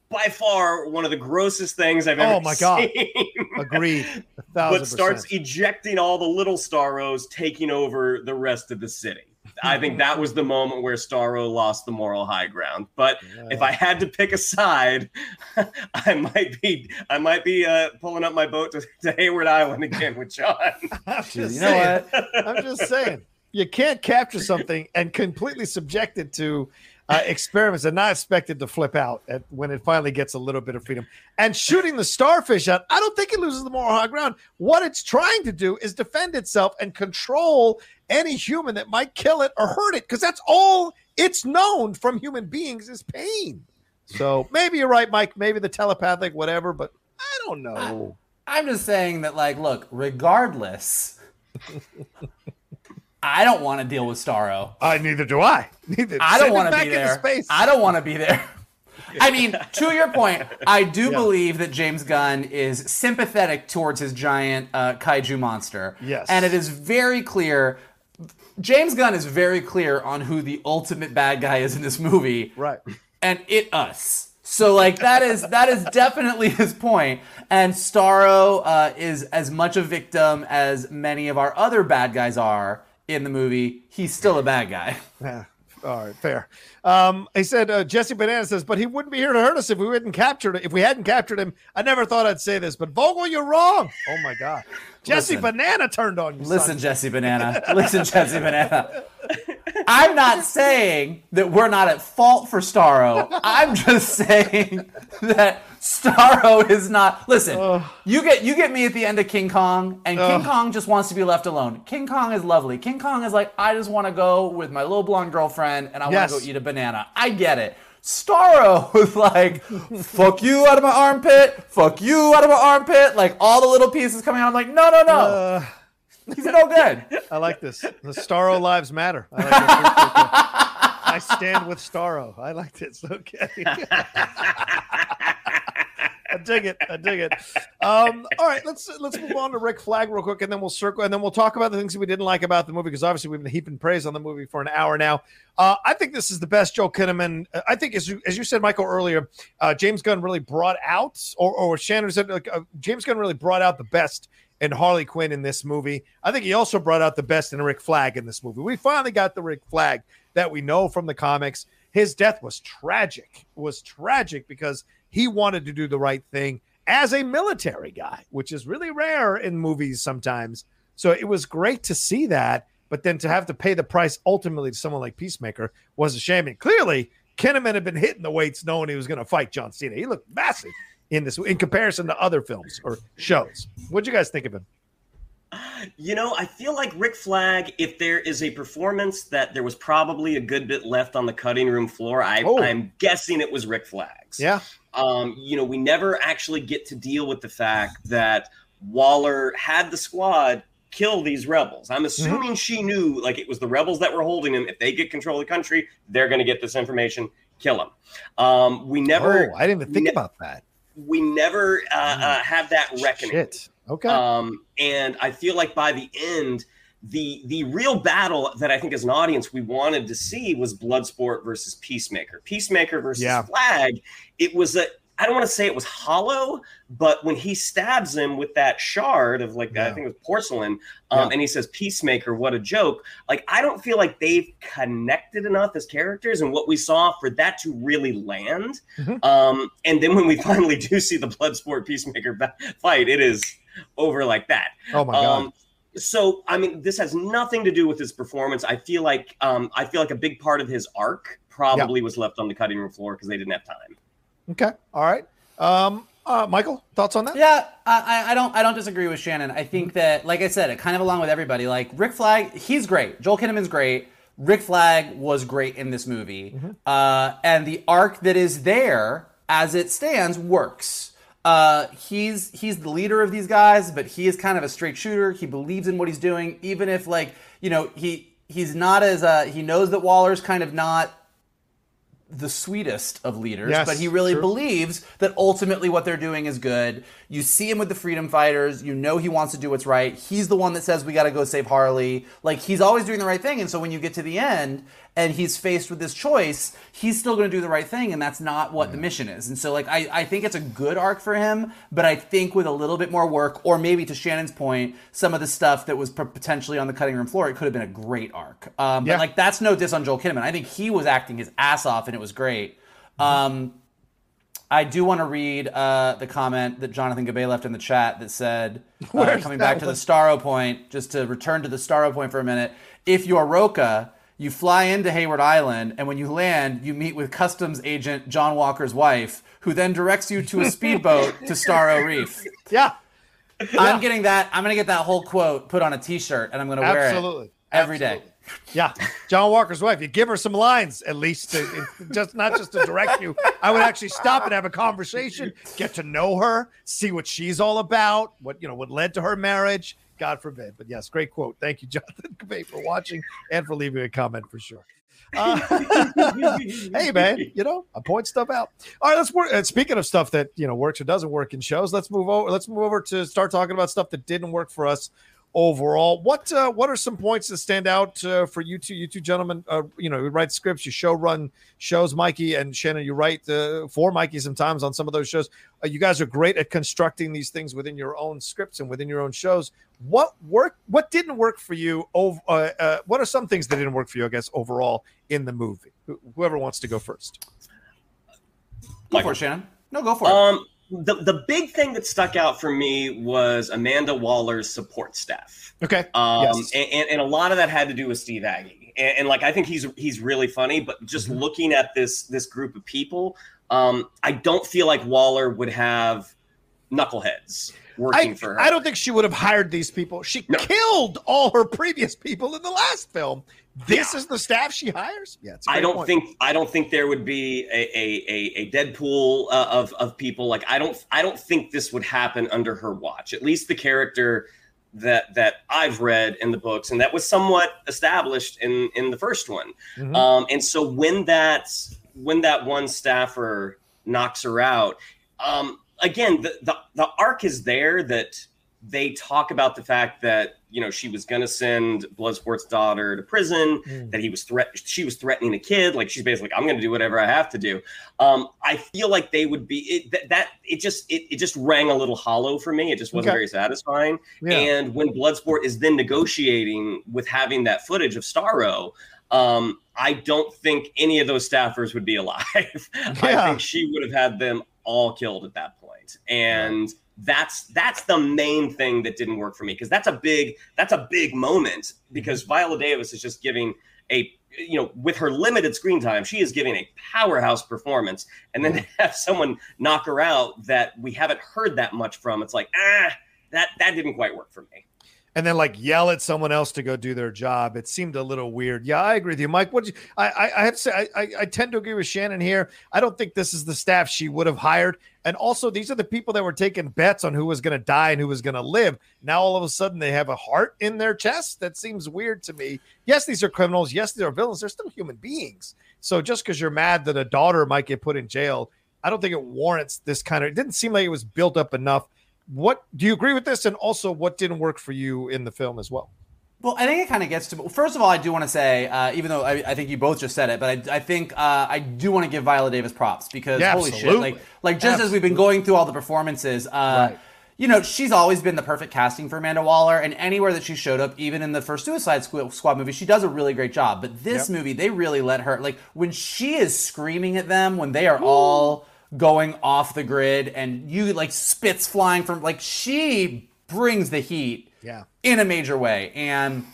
by far one of the grossest things I've ever seen. Oh my God. seen. Agreed. A but starts percent. ejecting all the little Starros, taking over the rest of the city. I think that was the moment where Starro lost the moral high ground. But if I had to pick a side, I might be I might be uh, pulling up my boat to, to Hayward Island again with John. I'm just You know saying. what? I'm just saying. You can't capture something and completely subject it to uh, experiments and not expected to flip out at, when it finally gets a little bit of freedom. And shooting the starfish out, I don't think it loses the moral high ground. What it's trying to do is defend itself and control any human that might kill it or hurt it, because that's all it's known from human beings is pain. So maybe you're right, Mike. Maybe the telepathic, whatever, but I don't know. I'm just saying that, like, look, regardless, I don't want to deal with Starro. Uh, neither do I. Neither. I don't want to back be into there. Space. I don't want to be there. I mean, to your point, I do Yeah. believe that James Gunn is sympathetic towards his giant uh, kaiju monster. Yes. And it is very clear. James Gunn is very clear on who the ultimate bad guy is in this movie. right. and it us. So like that is that is definitely his point. And Starro uh, is as much a victim as many of our other bad guys are in the movie, he's still a bad guy. Yeah. All right, fair. Um, he said uh, Jesse Banana says, but he wouldn't be here to hurt us if we hadn't captured it. If we hadn't captured him, I never thought I'd say this, but Vogel, you're wrong. Oh my god, Jesse Listen. Banana turned on you. Listen, son. Jesse Banana. Listen, Jesse Banana. I'm not saying that we're not at fault for Starro. I'm just saying that Starro is not. Listen, you get you get me at the end of King Kong, and King Kong just wants to be left alone. King Kong is lovely. King Kong is like, I just want to go with my little blonde girlfriend, and I Yes. want to go eat a banana. I get it. Starro was like, fuck you out of my armpit, fuck you out of my armpit, like all the little pieces coming out. I'm like, no, no, no. Uh, He's no good. I like this. The Starro lives matter. I, like it. I stand with Starro. I like this. Okay. I dig it. I dig it. Um, all right, let's let's move on to Rick Flag real quick, and then we'll circle, and then we'll talk about the things that we didn't like about the movie because obviously we've been heaping praise on the movie for an hour now. Uh, I think this is the best Joel Kinnaman. uh, I think as you, as you said, Michael earlier, uh, James Gunn really brought out, or or Shannon said, like, uh, James Gunn really brought out the best in Harley Quinn in this movie. I think he also brought out the best in Rick Flag in this movie. We finally got the Rick Flag that we know from the comics. His death was tragic. Was tragic because he wanted to do the right thing as a military guy, which is really rare in movies sometimes. So it was great to see that, but then to have to pay the price ultimately to someone like Peacemaker was a shame. And clearly, Kinnaman had been hitting the weights knowing he was going to fight John Cena. He looked massive in this in comparison to other films or shows. What'd you guys think of him? You know, I feel like Rick Flag, if there is a performance that there was probably a good bit left on the cutting room floor, I, Oh. I'm guessing it was Rick Flag's. Yeah. Um, you know, we never actually get to deal with the fact that Waller had the squad kill these rebels. I'm assuming she knew, like, it was the rebels that were holding him. If they get control of the country, they're going to get this information, kill him. Um, we never, oh, I didn't even think ne- about that. we never uh, uh, have that reckoning. Shit. Okay. Um, and I feel like by the end, the the real battle that I think as an audience we wanted to see was Bloodsport versus Peacemaker. Peacemaker versus Yeah. Flag. It was a I don't want to say it was hollow, but when he stabs him with that shard of like Yeah. I think it was porcelain, um, Yeah. and he says Peacemaker, what a joke! Like I don't feel like they've connected enough as characters, and what we saw for that to really land. Mhm. Um, and then when we finally do see the Bloodsport Peacemaker fight, it is over like that. oh my god. Um, so I mean, this has nothing to do with his performance. I feel like um, I feel like a big part of his arc probably was left on the cutting room floor because they didn't have time. okay. All right. Um, uh, Michael, thoughts on that? Yeah, I, I- I don't I don't disagree with Shannon. I think that, like I said, it kind of along with everybody. Like Rick Flag, he's great. Joel Kinnaman's great. Rick Flag was great in this movie, uh, and the arc that is there as it stands works. Uh, he's he's the leader of these guys, but he is kind of a straight shooter. He believes in what he's doing, even if like you know he he's not as uh, he knows that Waller's kind of not the sweetest of leaders, Yes, but he really true. believes that ultimately what they're doing is good. You see him with the freedom fighters, you know he wants to do what's right. He's the one that says we got to go save Harley. Like he's always doing the right thing and so when you get to the end and he's faced with this choice, he's still going to do the right thing and that's not what the mission is. And so like I I think it's a good arc for him, but I think with a little bit more work or maybe to Shannon's point, some of the stuff that was potentially on the cutting room floor, it could have been a great arc. Um, Yeah. but like that's no diss on Joel Kinnaman. I think he was acting his ass off and it was great. Um, I do want to read uh, the comment that Jonathan Gabay left in the chat that said, uh, coming back to the one? Starro point, just to return to the Starro point for a minute. If you're Rocha, you fly into Hayward Island, and when you land, you meet with customs agent John Walker's wife, who then directs you to a speedboat to Starro Reef. Yeah. I'm getting that. I'm gonna get that whole quote put on a T-shirt, and I'm gonna wear Absolutely. it every day. Absolutely. Yeah, John Walker's wife. You give her some lines at least, uh, to, just not just to direct you. I would actually stop and have a conversation, get to know her, see what she's all about, what you know, what led to her marriage. God forbid, but yes, great quote. Thank you, Jonathan for watching and for leaving a comment for sure. Uh, hey man, you know I point stuff out. All right, let's work. Speaking of stuff that you know works or doesn't work in shows, let's move over. Let's move over to start talking about stuff that didn't work for us overall. What uh, what are some points that stand out uh, for you two, you two gentlemen? Uh, you know, you write scripts, you show run shows, Mikey and Shannon. You write uh, for Mikey sometimes on some of those shows. Uh, you guys are great at constructing these things within your own scripts and within your own shows. What work? What didn't work for you? Over, uh, uh, what are some things that didn't work for you? I guess overall in the movie. Wh- Whoever wants to go first. Go for it, Shannon. No, go for it. Um, the the big thing that stuck out for me was Amanda Waller's support staff. Okay. Um, Yes. and, and, a lot of that had to do with Steve Agee. And, and like I think he's he's really funny, but just Mhm. looking at this this group of people, um, I don't feel like Waller would have knuckleheads working I, for her. I don't think she would have hired these people. She No. killed all her previous people in the last film. This is the staff she hires. Yeah, I don't point. think I don't think there would be a a, a, a Deadpool uh, of of people like I don't I don't think this would happen under her watch. At least the character that that I've read in the books and that was somewhat established in in the first one. Mhm. Um, and so when that when that one staffer knocks her out, um, again the, the the arc is there that they talk about the fact that you know she was going to send Bloodsport's daughter to prison Mm. that he was threat she was threatening a kid like she's basically like, i'm going to do whatever i have to do um i feel like they would be it, that, that it just it, it just rang a little hollow for me it just wasn't Okay. very satisfying Yeah. and when bloodsport is then negotiating with having that footage of starro um i don't think any of those staffers would be alive i think she would have had them all killed at that point. And that's that's the main thing that didn't work for me because that's a big that's a big moment because Viola Davis is just giving a you know with her limited screen time she is giving a powerhouse performance. And then to have someone knock her out that we haven't heard that much from it's like ah that that didn't quite work for me and then like yell at someone else to go do their job. It seemed a little weird. Yeah, I agree with you, Mike. What you, I, I have to say I, I I tend to agree with Shannon here. I don't think this is the staff she would have hired. And also, these are the people that were taking bets on who was going to die and who was going to live. Now all of a sudden they have a heart in their chest. That seems weird to me. Yes, these are criminals. Yes, they are villains. They're still human beings. So just because you're mad that a daughter might get put in jail, I don't think it warrants this kind of. It didn't seem like it was built up enough what do you agree with this and also what didn't work for you in the film as well Well, I think it kind of gets to. First of all, I do want to say, uh, even though I, I think you both just said it, but I, I think uh, I do want to give Viola Davis props because Yeah, holy shit, like like just as we've been going through all the performances, uh, Right. you know, she's always been the perfect casting for Amanda Waller, and anywhere that she showed up, even in the first Suicide Squad movie, she does a really great job. But this Yep. movie, they really let her like when she is screaming at them when they are all going off the grid and you like spits flying from like she brings the heat Yeah. in a major way and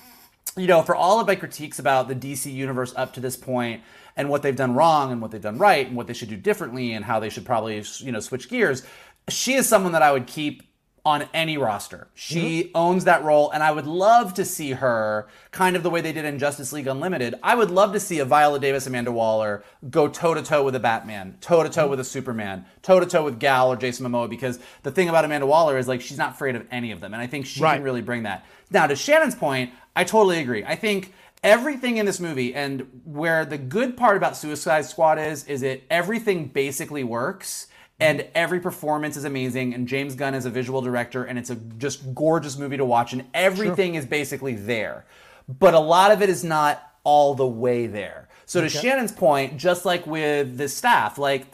you know, for all of my critiques about the DC universe up to this point and what they've done wrong and what they've done right and what they should do differently and how they should probably, you know, switch gears, she is someone that I would keep on any roster. She mm-hmm. owns that role, and I would love to see her kind of the way they did in Justice League Unlimited. I would love to see a Viola Davis, Amanda Waller go toe to toe with a Batman, toe to toe with a Superman, toe to toe with Gal or Jason Momoa. Because the thing about Amanda Waller is like she's not afraid of any of them, and I think she Right. can really bring that. Now, to Shannon's point, I totally agree. I think everything in this movie and where the good part about Suicide Squad is is it everything basically works and every performance is amazing and James Gunn is a visual director and it's a just gorgeous movie to watch and everything is basically there. But a lot of it is not all the way there. So to Shannon's point, just like with the staff, like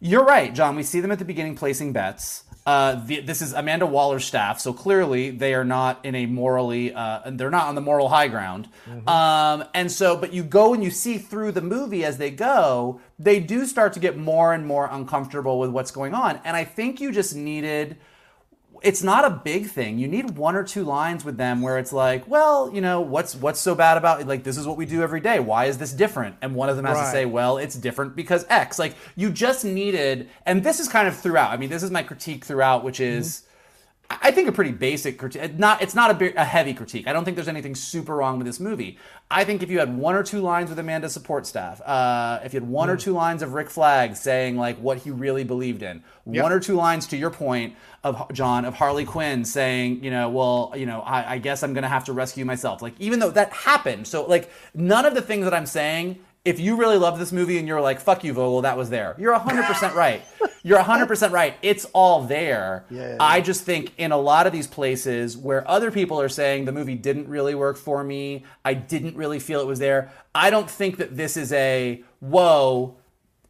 you're right, John. We see them at the beginning placing bets. Uh, the, this is Amanda Waller's staff, so clearly they are not in a morally, uh, they're not on the moral high ground. Um, and so, but you go and you see through the movie as they go, they do start to get more and more uncomfortable with what's going on. And I think you just needed it's not a big thing. You need one or two lines with them where it's like, well, you know, what's what's so bad about it? Like this is what we do every day. Why is this different? And one of them has Right. to say, well, it's different because X. Like you just needed, and this is kind of throughout. I mean, this is my critique throughout, which is. Mm-hmm. I think a pretty basic critique. Not it's not a, a heavy critique. I don't think there's anything super wrong with this movie. I think if you had one or two lines with Amanda's support staff, uh, if you had one or two lines of Rick Flag saying like what he really believed in, one or two lines to your point of John of Harley Quinn saying, you know, well, you know, I, I guess I'm gonna have to rescue myself. Like even though that happened, so like none of the things that I'm saying. If you really love this movie and you're like, fuck you, Vogel, that was there. You're 100% right. You're 100% right. It's all there. Yeah, yeah, I just think in a lot of these places where other people are saying the movie didn't really work for me, I didn't really feel it was there. I don't think that this is a whoa,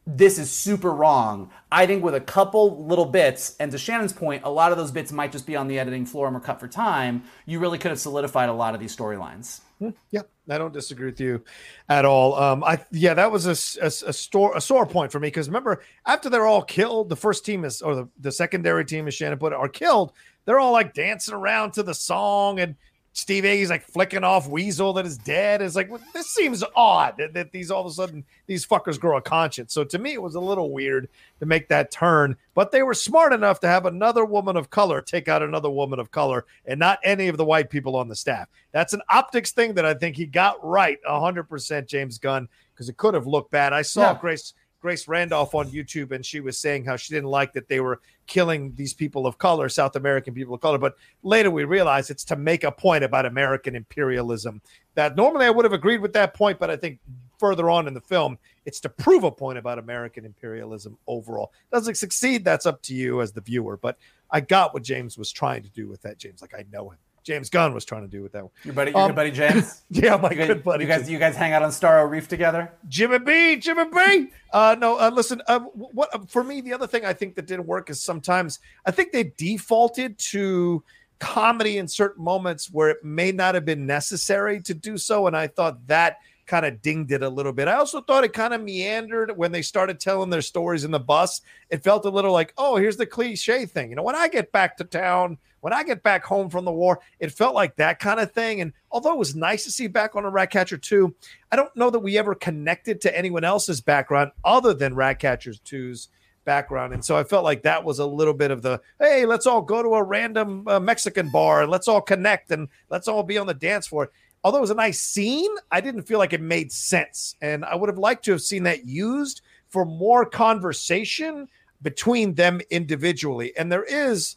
this is super wrong. I think with a couple little bits, and to Shannon's point, a lot of those bits might just be on the editing floor and were cut for time. You really could have solidified a lot of these storylines. Hmm, yeah, I don't disagree with you at all. Um, I yeah, that was a, a a store a sore point for me because remember after they're all killed, the first team is or the, the secondary team, as Shannon put it, are killed. They're all like dancing around to the song, and Steve A's like flicking off Weasel that is dead. It's like well, this seems odd that, that these all of a sudden these fuckers grow a conscience. So to me, it was a little weird to make that turn, but they were smart enough to have another woman of color take out another woman of color and not any of the white people on the staff. That's an optics thing that I think he got right 100% James Gunn because it could have looked bad. I saw Yeah. Grace Grace Randolph on YouTube and she was saying how she didn't like that they were killing these people of color, South American people of color, but later we realized it's to make a point about American imperialism. That normally I would have agreed with that point, but I think further on in the film, it's to prove a point about American imperialism overall. Does it succeed? That's up to you as the viewer. But I got what James was trying to do with that. James, like I know him. James Gunn was trying to do with that one. Your buddy, your Um, good buddy James. Yeah, my You guys, good buddy. you guys, you guys hang out on Starro Reef together. Jimmy B, Jimmy B. Uh, no, uh, listen. Uh, what uh, for me? The other thing I think that didn't work is sometimes I think they defaulted to comedy in certain moments where it may not have been necessary to do so, and I thought that kind of dinged it a little bit. I also thought it kind of meandered when they started telling their stories in the bus. It felt a little like, oh, here's the cliche thing. You know, when I get back to town, when I get back home from the war, it felt like that kind of thing. And although it was nice to see back on a Ratcatcher 2, I don't know that we ever connected to anyone else's background other than Ratcatcher 2's background. And so I felt like that was a little bit of the hey, let's all go to a random uh, Mexican bar and let's all connect and let's all be on the dance floor. Although it was a nice scene, I didn't feel like it made sense. And I would have liked to have seen that used for more conversation between them individually. And there is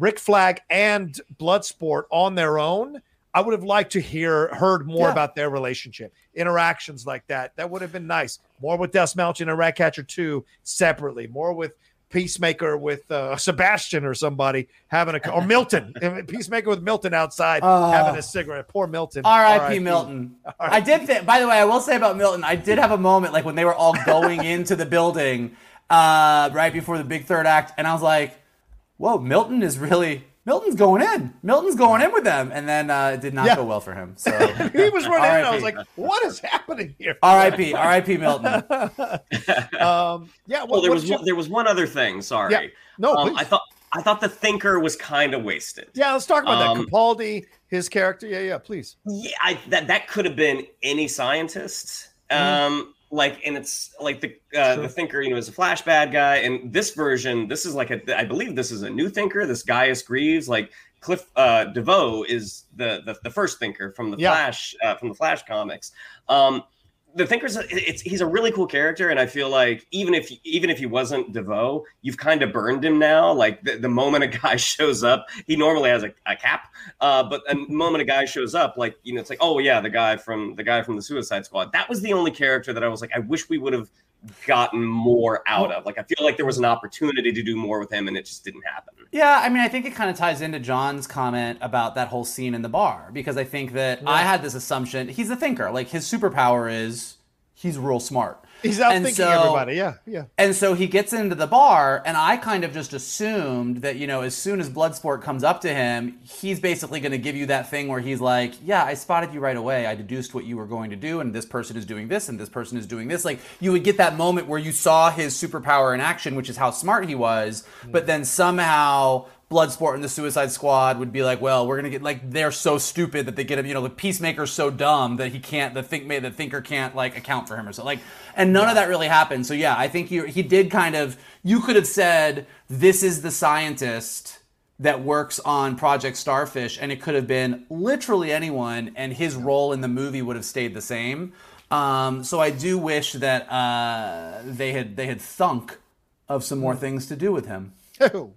Rick Flag and Bloodsport on their own. I would have liked to hear heard more Yeah. about their relationship, interactions like that. That would have been nice. More with Dastmalchian and Ratcatcher 2 separately. More with Peacemaker with uh, Sebastian or somebody having a or Milton. Peacemaker with Milton outside Oh. having a cigarette. Poor Milton. R.I.P. Milton. I did think. By the way, I will say about Milton, I did have a moment like when they were all going into the building uh, right before the big third act, and I was like, "Whoa, Milton is really." Milton's going in. Milton's going in with them, and then uh, it did not Yeah. go well for him. So He was running in. I was like, what is happening here? R.I.P. R.I.P. Milton. Um, yeah, Well, what, there was did you- one, there was one other thing. Sorry. Yeah. No, Um. I thought I thought the thinker was kind of wasted. yeah, let's talk about Um, that. Capaldi, his character. Yeah, yeah, please. Yeah, I, that that could have been any scientist. Um, like, and it's like the uh, the thinker, you know, is a flash bad guy, and this version, this is like a, I believe this is a new thinker. This Gaius Grieves, like Cliff uh, DeVoe, is the, the the first thinker from the Yeah. Flash uh, from the Flash comics. Um, the thinker's it's he's a really cool character, and I feel like even if even if he wasn't DeVoe, you've kind of burned him now. Like the, the moment a guy shows up, he normally has a, a cap, uh, but the moment a guy shows up, like you know, it's like, oh yeah, the guy from the guy from the Suicide Squad. That was the only character that I was like, I wish we would have gotten more out of. Like I feel like there was an opportunity to do more with him, and it just didn't happen. Yeah, I mean, I think it kind of ties into John's comment about that whole scene in the bar because I think that I had this assumption he's a thinker. Like his superpower is he's real smart. He's outthinking so- everybody. Yeah, yeah. And so he gets into the bar, and I kind of just assumed that, you know, as soon as Bloodsport comes up to him, he's basically going to give you that thing where he's like, Yeah, I spotted you right away. I deduced what you were going to do, and this person is doing this, and this person is doing this. Like, you would get that moment where you saw his superpower in action, which is how smart he was, but then somehow. Bloodsport and the Suicide Squad would be like, well, we're gonna get like they're so stupid that they get him. You know, the Peacemaker's so dumb that he can't. The think the thinker can't like account for him or so. Like, and none of that really happened. So yeah, I think he he did kind of. You could have said this is the scientist that works on Project Starfish, and it could have been literally anyone, and his role in the movie would have stayed the same. Um, so I do wish that uh, they had they had thunk of some more things to do with him. Oh,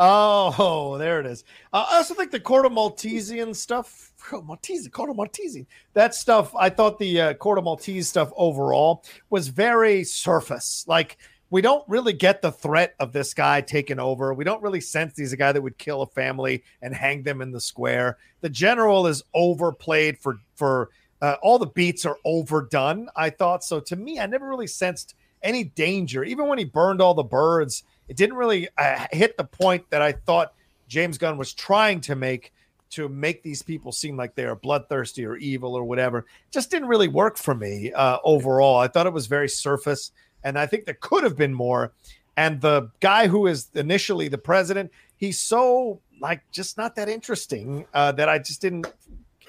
oh, there it is. Uh, I also think the Corto Maltesian stuff, Maltese, Corto Maltesian, that stuff. I thought the uh, Corto Maltese stuff overall was very surface. Like we don't really get the threat of this guy taking over. We don't really sense he's a guy that would kill a family and hang them in the square. The general is overplayed for for uh, all the beats are overdone. I thought so. To me, I never really sensed any danger. Even when he burned all the birds, it didn't really uh, hit the point that I thought James Gunn was trying to make to make these people seem like they are bloodthirsty or evil or whatever. Just didn't really work for me uh, overall. I thought it was very surface and I think there could have been more. And the guy who is initially the president, he's so like just not that interesting uh, that I just didn't.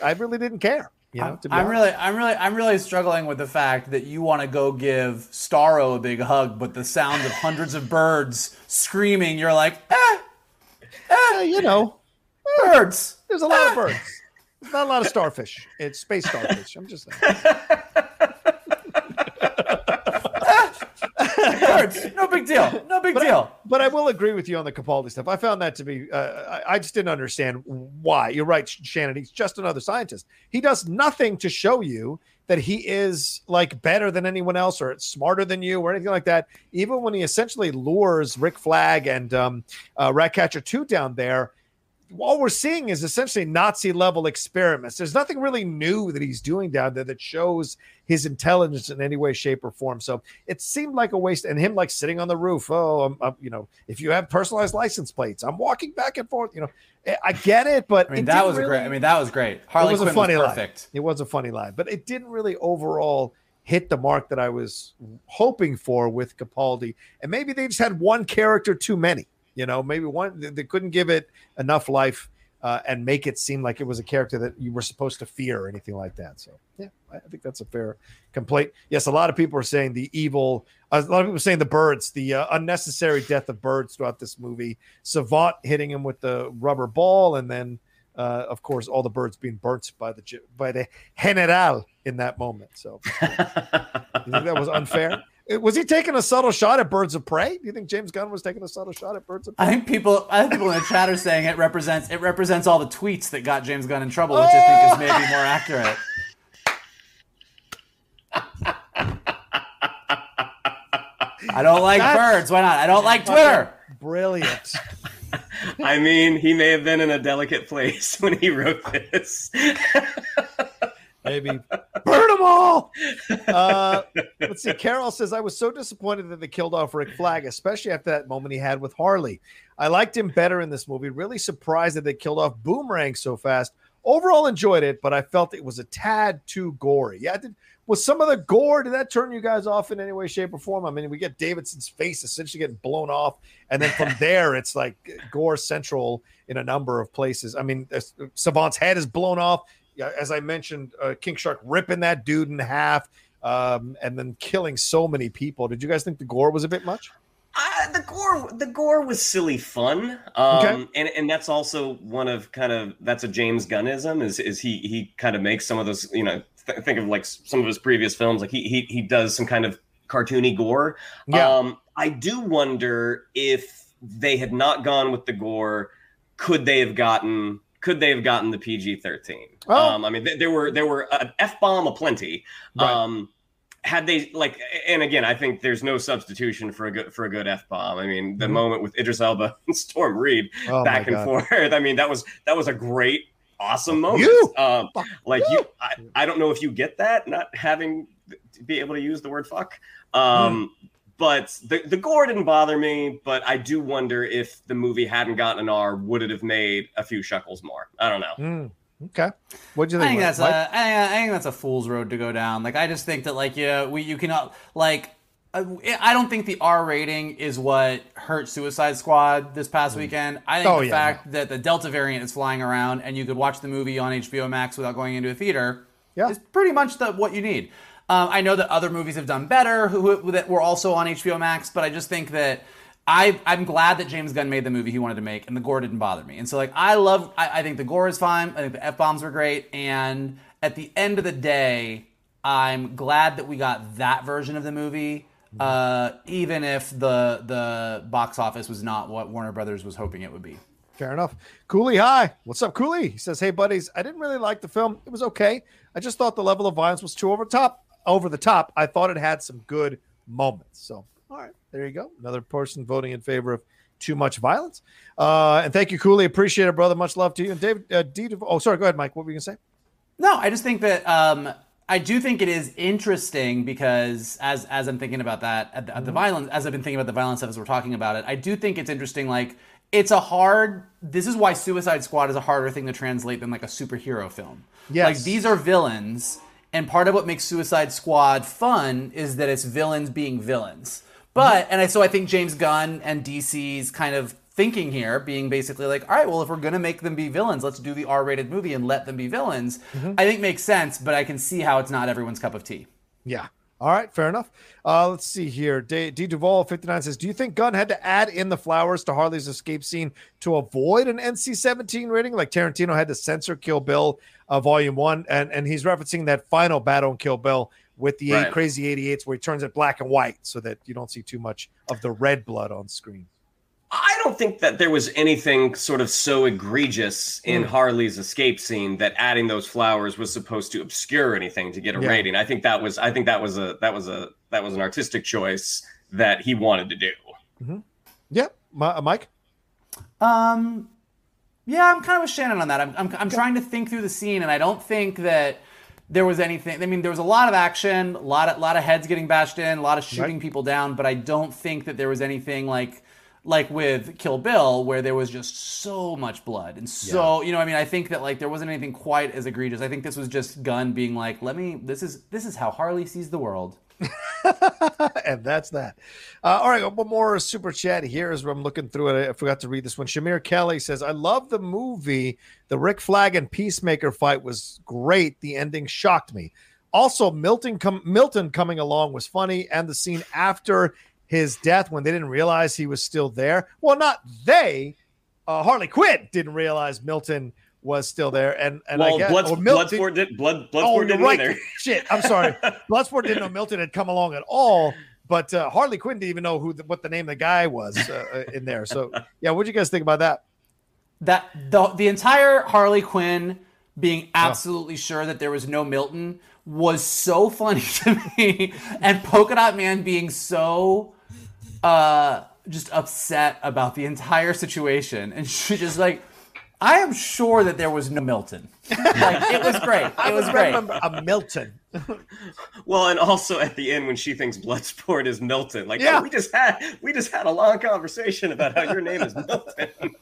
I really didn't care. You know, I'm really, I'm really, I'm really struggling with the fact that you want to go give Starro a big hug, but the sound of hundreds of birds screaming, you're like, eh, eh you know, birds. There's a lot of birds. There's not a lot of starfish. It's space starfish. I'm just saying. No big deal. No big but deal. I, but I will agree with you on the Capaldi stuff. I found that to be, uh, I, I, just didn't understand why. You're right, Shannon. He's just another scientist. He does nothing to show you that he is like better than anyone else or smarter than you or anything like that. Even when he essentially lures Rick Flag and um, uh, Ratcatcher 2 down there, all we're seeing is essentially Nazi level experiments. There's nothing really new that he's doing down there that shows his intelligence in any way, shape, or form. So it seemed like a waste. And him like sitting on the roof. Oh, I'm, I'm, you know, if you have personalized license plates, I'm walking back and forth. You know, eh, I get it, but I mean that was really, great. I mean that was great. Harley it was Quinn a funny was perfect. Line. It was a funny line, but it didn't really overall hit the mark that I was hoping for with Capaldi. And maybe they just had one character too many. You know, maybe one they couldn't give it enough life uh, and make it seem like it was a character that you were supposed to fear or anything like that. So, yeah, I think that's a fair complaint. Yes, a lot of people are saying the evil. A lot of people are saying the birds, the uh, unnecessary death of birds throughout this movie. Savant hitting him with the rubber ball, and then, uh, of course, all the birds being burnt by the by the general in that moment. So, you think that was unfair? Was he taking a subtle shot at Birds of Prey? Do you think James Gunn was taking a subtle shot at Birds of Prey? I think people, I think people in the chat are saying it represents it represents all the tweets that got James Gunn in trouble, which oh! I think is maybe more accurate. I don't like That's, birds. Why not? I don't like Twitter. Brilliant. I mean, he may have been in a delicate place when he wrote this. Maybe burn them all. Uh, let's see. Carol says, I was so disappointed that they killed off Rick Flag, especially after that moment he had with Harley. I liked him better in this movie. Really surprised that they killed off Boomerang so fast. Overall, enjoyed it, but I felt it was a tad too gory. Yeah, did, was some of the gore, did that turn you guys off in any way, shape, or form? I mean, we get Davidson's face essentially getting blown off. And then from there, it's like gore central in a number of places. I mean, Savant's head is blown off as I mentioned, uh, King Shark ripping that dude in half um, and then killing so many people. Did you guys think the gore was a bit much? Uh, the gore, the gore was silly fun, um, okay. and and that's also one of kind of that's a James Gunnism is is he he kind of makes some of those you know th- think of like some of his previous films like he he he does some kind of cartoony gore. Yeah. Um, I do wonder if they had not gone with the gore, could they have gotten could they have gotten the PG thirteen? Oh. Um, I mean, th- there were there were an f bomb aplenty. Right. Um, had they like, and again, I think there's no substitution for a good for a good f bomb. I mean, the mm-hmm. moment with Idris Elba and Storm Reid oh back and forth. I mean, that was that was a great, awesome moment. You, um, like you, I, I don't know if you get that not having to be able to use the word fuck. Um, mm but the, the gore didn't bother me but i do wonder if the movie hadn't gotten an r would it have made a few shekels more i don't know mm, okay what do you think, I think that's a, I, think, that's a fool's road to go down like i just think that like yeah we you cannot like uh, I don't think the R rating is what hurt Suicide Squad this past mm. weekend. I think oh, the yeah, fact that the Delta variant is flying around and you could watch the movie on HBO Max without going into a theater yeah. is pretty much the, what you need. Um, I know that other movies have done better who, who, that were also on HBO Max, but I just think that I, I'm glad that James Gunn made the movie he wanted to make, and the gore didn't bother me. And so, like, I love, I, I think the gore is fine. I think the f bombs were great, and at the end of the day, I'm glad that we got that version of the movie. Uh, even if the the box office was not what Warner Brothers was hoping it would be. Fair enough. Cooley, hi. What's up, Cooley? He says, Hey, buddies, I didn't really like the film. It was okay. I just thought the level of violence was too over the top over the top. I thought it had some good moments. So, all right, There you go. Another person voting in favor of too much violence. Uh, and thank you, Cooley. Appreciate it, brother. Much love to you. And David, uh, D. oh, sorry. Go ahead, Mike. What were you gonna say? No, I just think that um, I do think it is interesting because as as I'm thinking about that, at the, at the violence, as I've been thinking about the violence stuff as we're talking about it, I do think it's interesting. Like it's a hard. This is why Suicide Squad is a harder thing to translate than like a superhero film. Yes. Like these are villains, and part of what makes Suicide Squad fun is that it's villains being villains. But mm-hmm. and I so I think James Gunn and DC's kind of thinking here being basically like, all right, well, if we're gonna make them be villains, let's do the R-rated movie and let them be villains. Mm-hmm. I think makes sense, but I can see how it's not everyone's cup of tea. Yeah. All right, fair enough. Uh, let's see here. D, D. Duval fifty nine says, "Do you think Gunn had to add in the flowers to Harley's escape scene to avoid an NC seventeen rating, like Tarantino had to censor Kill Bill, uh, Volume One?" And and he's referencing that final battle in Kill Bill with the eight Right. crazy eighty eights, where he turns it black and white, so that you don't see too much of the red blood on screen. I don't think that there was anything sort of so egregious in Hmm. Harley's escape scene that adding those flowers was supposed to obscure anything to get a Yeah. rating. I think that was I think that was a that was a that was an artistic choice that he wanted to do. Yeah, Mi- uh, Mike. Um, yeah, I'm kind of with Shannon on that. I'm, I'm, I'm trying to think through the scene, and I don't think that there was anything. I mean, there was a lot of action, a lot of lot of heads getting bashed in, a lot of shooting Right. people down, but I don't think that there was anything like like with Kill Bill where there was just so much blood and so you know. I mean, I think that like there wasn't anything quite as egregious. I think this was just Gunn being like, "Let me. This is this is how Harley sees the world." and that's that. Uh, all right, one more super chat here as I'm looking through it. I forgot to read this one. Shamir Kelly says, I love the movie. The Rick Flag and Peacemaker fight was great. The ending shocked me. Also, Milton, com- Milton coming along was funny, and the scene after his death when they didn't realize he was still there. Well, not they. Uh, Harley Quinn didn't realize Milton was still there, and and I guess Blood, or Milton- Bloodsport did Blood Bloodsport oh, didn't right. either. Shit, I'm sorry. Bloodsport didn't know Milton had come along at all, but uh, Harley Quinn didn't even know who the, what the name of the guy was uh, uh, in there. So, yeah, what do you guys think about that? that the the entire Harley Quinn being absolutely sure that there was no Milton was so funny to me, and Polka Dot Man being so uh just upset about the entire situation, and she just like. I am sure that there was no Milton. Like, it was great. It was great. A Milton. Well, and also at the end when she thinks Bloodsport is Milton, like, Yeah. oh, we just had we just had a long conversation about how your name is Milton.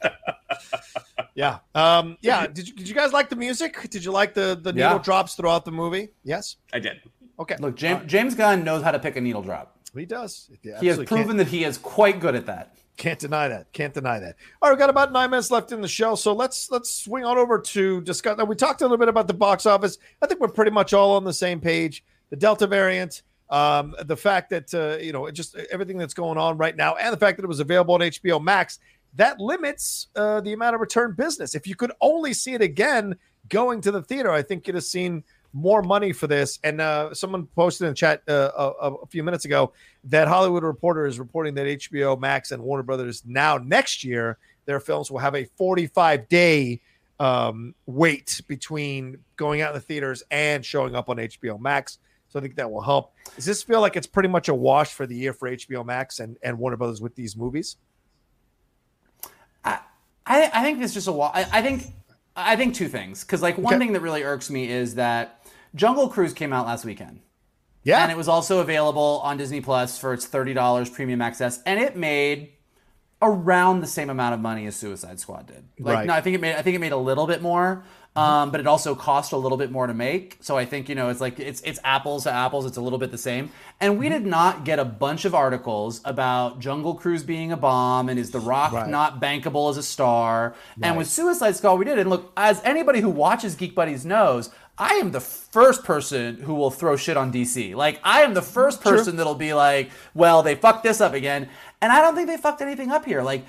Yeah, um, yeah. Did you, did you guys like the music? Did you like the the Yeah. needle drops throughout the movie? Yes. I did. Okay. Look, James, James Gunn knows how to pick a needle drop. He does. He has proven that he is quite good at that. Can't deny that. Can't deny that. All right, we've got about nine minutes left in the show, so let's let's swing on over to discuss. Now, we talked a little bit about the box office. I think we're pretty much all on the same page. The Delta variant, um, the fact that uh, you know just everything that's going on right now, and the fact that it was available on HBO Max, that limits uh, the amount of return business. If you could only see it again going to the theater, I think you'd have seen more money for this. And uh, someone posted in the chat uh, a, a few minutes ago that Hollywood Reporter is reporting that HBO Max and Warner Brothers now next year their films will have a 45 day um, wait between going out in the theaters and showing up on HBO Max. So I think that will help. Does this feel like it's pretty much a wash for the year for HBO Max and, and Warner Brothers with these movies? I, I think it's just a wa- I, I think I think two things because like one Okay. thing that really irks me is that Jungle Cruise came out last weekend Yeah. and it was also available on Disney Plus for its thirty dollars premium access and it made around the same amount of money as Suicide Squad did. Like Right. no, I think it made I think it made a little bit more. Um, but it also cost a little bit more to make. So I think, you know, it's like it's it's apples to apples, it's a little bit the same. And we did not get a bunch of articles about Jungle Cruise being a bomb and is The Rock Right. not bankable as a star. And with Suicide Squad, we did. And look, as anybody who watches Geek Buddies knows, I am the first person who will throw shit on DC. Like, I am the first person that'll be like, well, they fucked this up again. And I don't think they fucked anything up here. Like,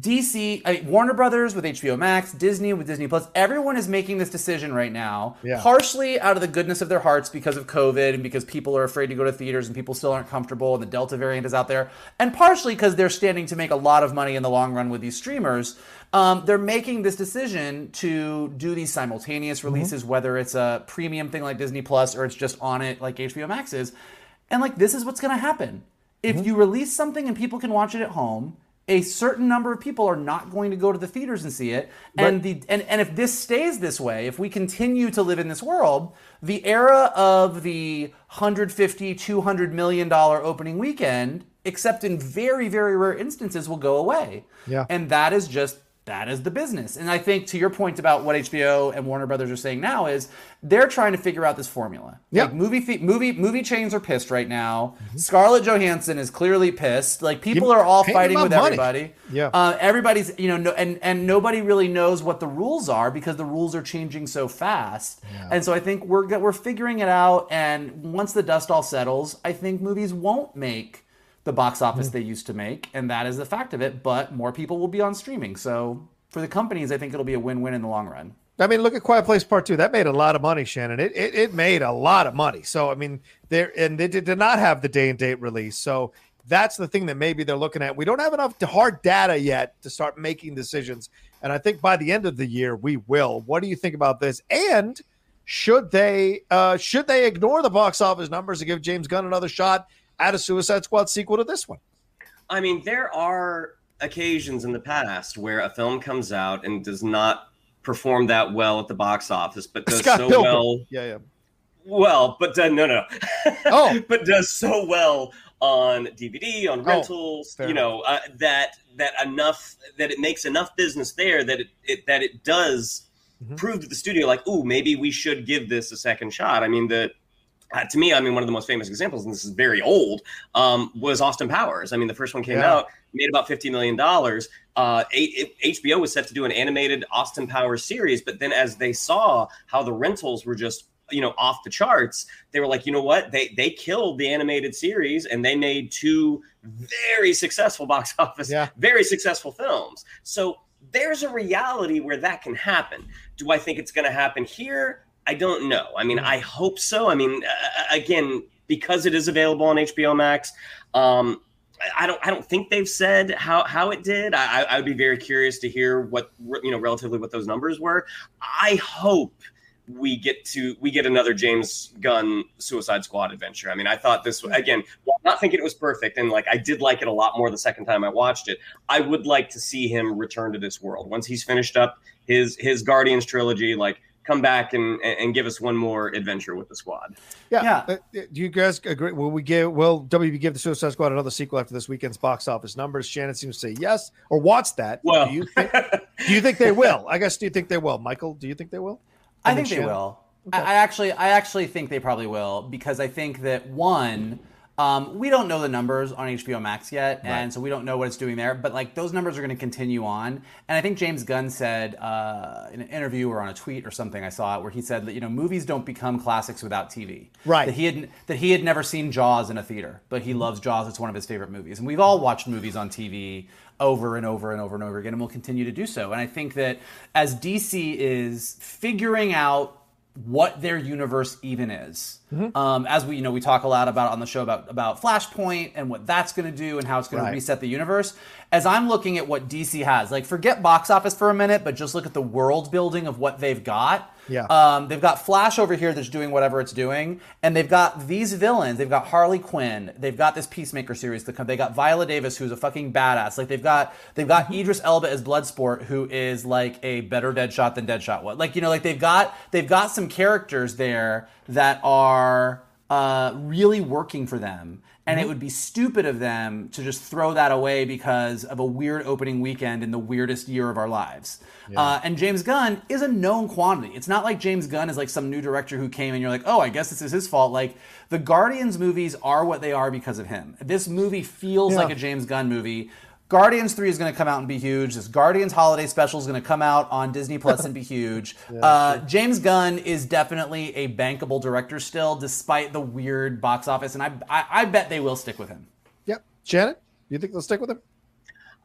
DC, I mean, Warner Brothers with HBO Max, Disney with Disney Plus, everyone is making this decision right now, Yeah. partially out of the goodness of their hearts because of COVID and because people are afraid to go to theaters and people still aren't comfortable and the Delta variant is out there, and partially because they're standing to make a lot of money in the long run with these streamers. Um, they're making this decision to do these simultaneous releases, whether it's a premium thing like Disney Plus or it's just on it like HBO Max is. And like, this is what's going to happen If Mm-hmm. you release something and people can watch it at home, a certain number of people are not going to go to the theaters and see it. And the and, and if this stays this way, if we continue to live in this world, the era of the 150 200 million dollar opening weekend, except in very very rare instances will go away. Yeah. And that is just that is the business. And I think to your point about what HBO and Warner Brothers are saying now is they're trying to figure out this formula. Yeah. Like movie movie movie chains are pissed right now. Scarlett Johansson is clearly pissed. Like people are all fighting with money. everybody. Yeah. Uh, everybody's you know no, and and nobody really knows what the rules are because the rules are changing so fast. And so I think we're we're figuring it out. And once the dust all settles, I think movies won't make the box office Mm. they used to make, and that is the fact of it. But more people will be on streaming. So for the companies, I think it'll be a win-win in the long run. I mean, look at Quiet Place Part Two. That made a lot of money, Shannon. It it, it made a lot of money. So I mean, there and they did, did not have the day and date release. So that's the thing that maybe they're looking at. We don't have enough hard data yet to start making decisions. And I think by the end of the year we will. What do you think about this? And should they uh should they ignore the box office numbers and give James Gunn another shot at a Suicide Squad sequel to this one? I mean, there are occasions in the past where a film comes out and does not perform that well at the box office, but does Scott so Pilgrim. well. Yeah, yeah. Well, but uh, no, no, Oh. but does so well on DVD, on rentals, fair you know, uh, that that enough that it makes enough business there that it, it that it does Mhm. prove to the studio like, ooh, maybe we should give this a second shot. I mean, the uh, to me, I mean, one of the most famous examples, and this is very old, um, was Austin Powers. I mean, the first one came Yeah. out, made about fifty million dollars. Uh, A- HBO was set to do an animated Austin Powers series, but then as they saw how the rentals were just you know off the charts, they were like, you know what? They they killed the animated series, and they made two very successful box office, Yeah. very successful films. So there's a reality where that can happen. Do I think it's going to happen here? I don't know. I mean, I hope so. I mean, uh, again, because it is available on HBO Max, um, I- don't. I don't think they've said how how it did. I, I would be very curious to hear what you know relatively what those numbers were. I hope we get to we get another James Gunn Suicide Squad adventure. I mean, I thought this again, while not thinking it was perfect, and like I did like it a lot more the second time I watched it. I would like to see him return to this world once he's finished up his his Guardians trilogy. Like, come back and and give us one more adventure with the squad. Yeah. Yeah. Uh, Do you guys agree? Will we give? Will WB give the Suicide Squad another sequel after this weekend's box office numbers? Shannon seems to say yes or wants that. Well, do you think? do you think they will? I guess. Do you think they will, Michael? Do you think they will? I And then think they Shannon? will. I, I actually, I actually think they probably will because I think that one, um, we don't know the numbers on HBO Max yet, and so we don't know what it's doing there. But like those numbers are going to continue on, and I think James Gunn said uh, in an interview or on a tweet or something I saw it where he said that you know movies don't become classics without TV. Right. That he had that he had never seen Jaws in a theater, but he loves Jaws. It's one of his favorite movies, and we've all watched movies on TV over and over and over and over again, and we'll continue to do so. And I think that as DC is figuring out what their universe even is. Mm-hmm. Um, as we, you know, we talk a lot about on the show about about Flashpoint and what that's going to do and how it's going Right. to reset the universe. As I'm looking at what DC has, like forget box office for a minute, but just look at the world building of what they've got. Yeah. Um, they've got Flash over here that's doing whatever it's doing, and they've got these villains. They've got Harley Quinn. They've got this Peacemaker series to come. They got Viola Davis, who's a fucking badass. Like they've got they've got Idris Elba as Bloodsport, who is like a better Deadshot than Deadshot was. Like you know, like they've got they've got some characters there that are uh, really working for them. And it would be stupid of them to just throw that away because of a weird opening weekend in the weirdest year of our lives. Uh, and James Gunn is a known quantity. It's not like James Gunn is like some new director who came and you're like, oh, I guess this is his fault. Like the Guardians movies are what they are because of him. This movie feels Yeah. like a James Gunn movie. Guardians 3 is going to come out and be huge. This Guardians holiday special is going to come out on Disney Plus and be huge. uh, James Gunn is definitely a bankable director still, despite the weird box office. And I, I, I bet they will stick with him. Yep. Shannon, you think they'll stick with him?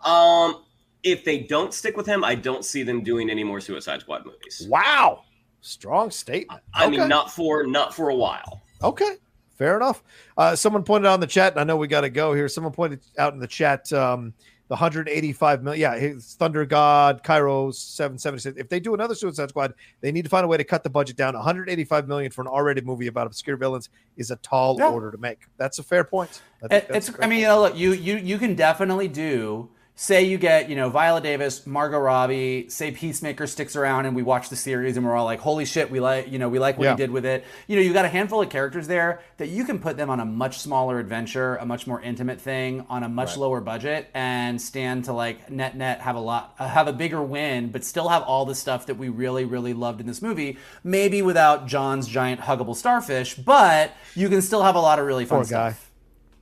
Um, if they don't stick with him, I don't see them doing any more Suicide Squad movies. Wow. Strong statement. I Okay. mean, not for not for a while. Okay, fair enough. Uh, someone pointed out in the chat, and I know we got to go here. Someone pointed out in the chat um, the 185 million. Yeah, his Thunder God, Cairo 776. If they do another Suicide Squad, they need to find a way to cut the budget down. 185 million for an R-rated movie about obscure villains is a tall Yeah. order to make. That's a fair point. I it's. I mean, point. you know, look, you you you can definitely do. Say you get, you know, Viola Davis, Margot Robbie. Say Peacemaker sticks around, and we watch the series, and we're all like, "Holy shit, we like, you know, we like what Yeah. he did with it." You know, you got a handful of characters there that you can put them on a much smaller adventure, a much more intimate thing, on a much lower budget, and stand to like net net have a lot, uh, have a bigger win, but still have all the stuff that we really really loved in this movie. Maybe without John's giant huggable starfish, but you can still have a lot of really fun Poor stuff. guy.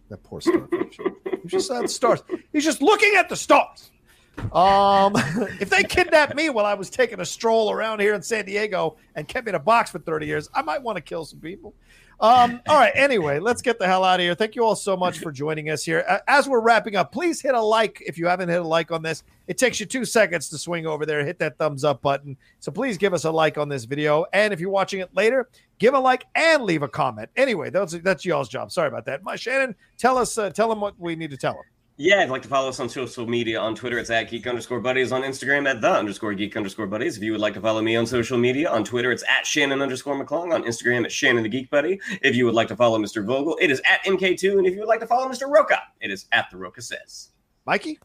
That poor starfish. He's just at the stars. He's just looking at the stars. Um, if they kidnapped me while I was taking a stroll around here in San Diego and kept me in a box for 30 years, I might want to kill some people. Um, all right. Anyway, let's get the hell out of here. Thank you all so much for joining us here. As we're wrapping up, please hit a like if you haven't hit a like on this. It takes you two seconds to swing over there, hit that thumbs up button. So please give us a like on this video. And if you're watching it later, give a like and leave a comment. Anyway, that's that's y'all's job. Sorry about that. My Shannon, tell us, uh, tell them what we need to tell them. Yeah, if you'd like to follow us on social media on Twitter, it's at geek underscore buddies. On Instagram, at the underscore geek underscore buddies. If you would like to follow me on social media, on Twitter, it's at Shannon underscore McClung. On Instagram, it's Shannon the Geek Buddy. If you would like to follow Mr. Vogel, it is at MK2. And if you would like to follow Mr. Rocha, it is at the Rocha Says. Mikey?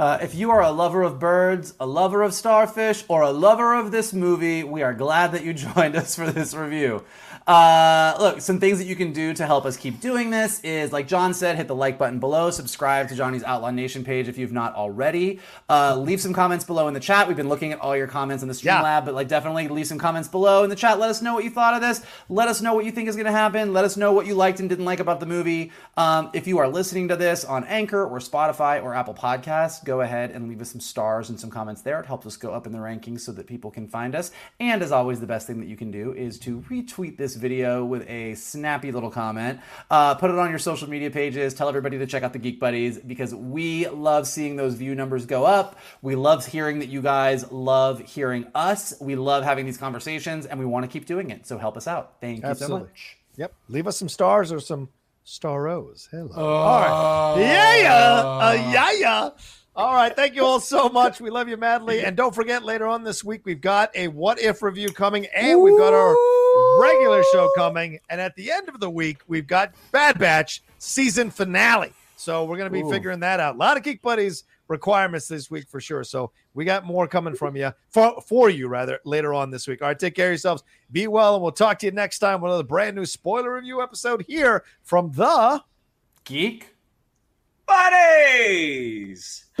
Uh, if you are a lover of birds, a lover of starfish, or a lover of this movie, we are glad that you joined us for this review. Uh, look, some things that you can do to help us keep doing this is, like John said, hit the like button below, subscribe to Johnny's Outlaw Nation page if you've not already. Uh, leave some comments below in the chat. We've been looking at all your comments in the Yeah. Streamlab, but like definitely leave some comments below in the chat. Let us know what you thought of this. Let us know what you think is going to happen. Let us know what you liked and didn't like about the movie. Um, if you are listening to this on Anchor or Spotify or Apple Podcasts, go ahead and leave us some stars and some comments there. It helps us go up in the rankings so that people can find us. And as always, the best thing that you can do is to retweet this video with a snappy little comment. Uh, put it on your social media pages. Tell everybody to check out the Geek Buddies because we love seeing those view numbers go up. We love hearing that you guys love hearing us. We love having these conversations and we want to keep doing it. So help us out. Thank you so Absolutely. much. Yep. Leave us some stars or some staros. Hello. all right. Yeah, yeah. Uh, yeah, yeah. All right. Thank you all so much. We love you madly. And don't forget, later on this week, we've got a what if review coming, and we've got our regular show coming. And at the end of the week, we've got Bad Batch season finale. So we're going to be Ooh. figuring that out. A lot of Geek Buddies requirements this week for sure. So we got more coming from you for, for you rather later on this week. All right, take care of yourselves. Be well, and we'll talk to you next time with another brand new spoiler review episode here from the Geek. Buddies!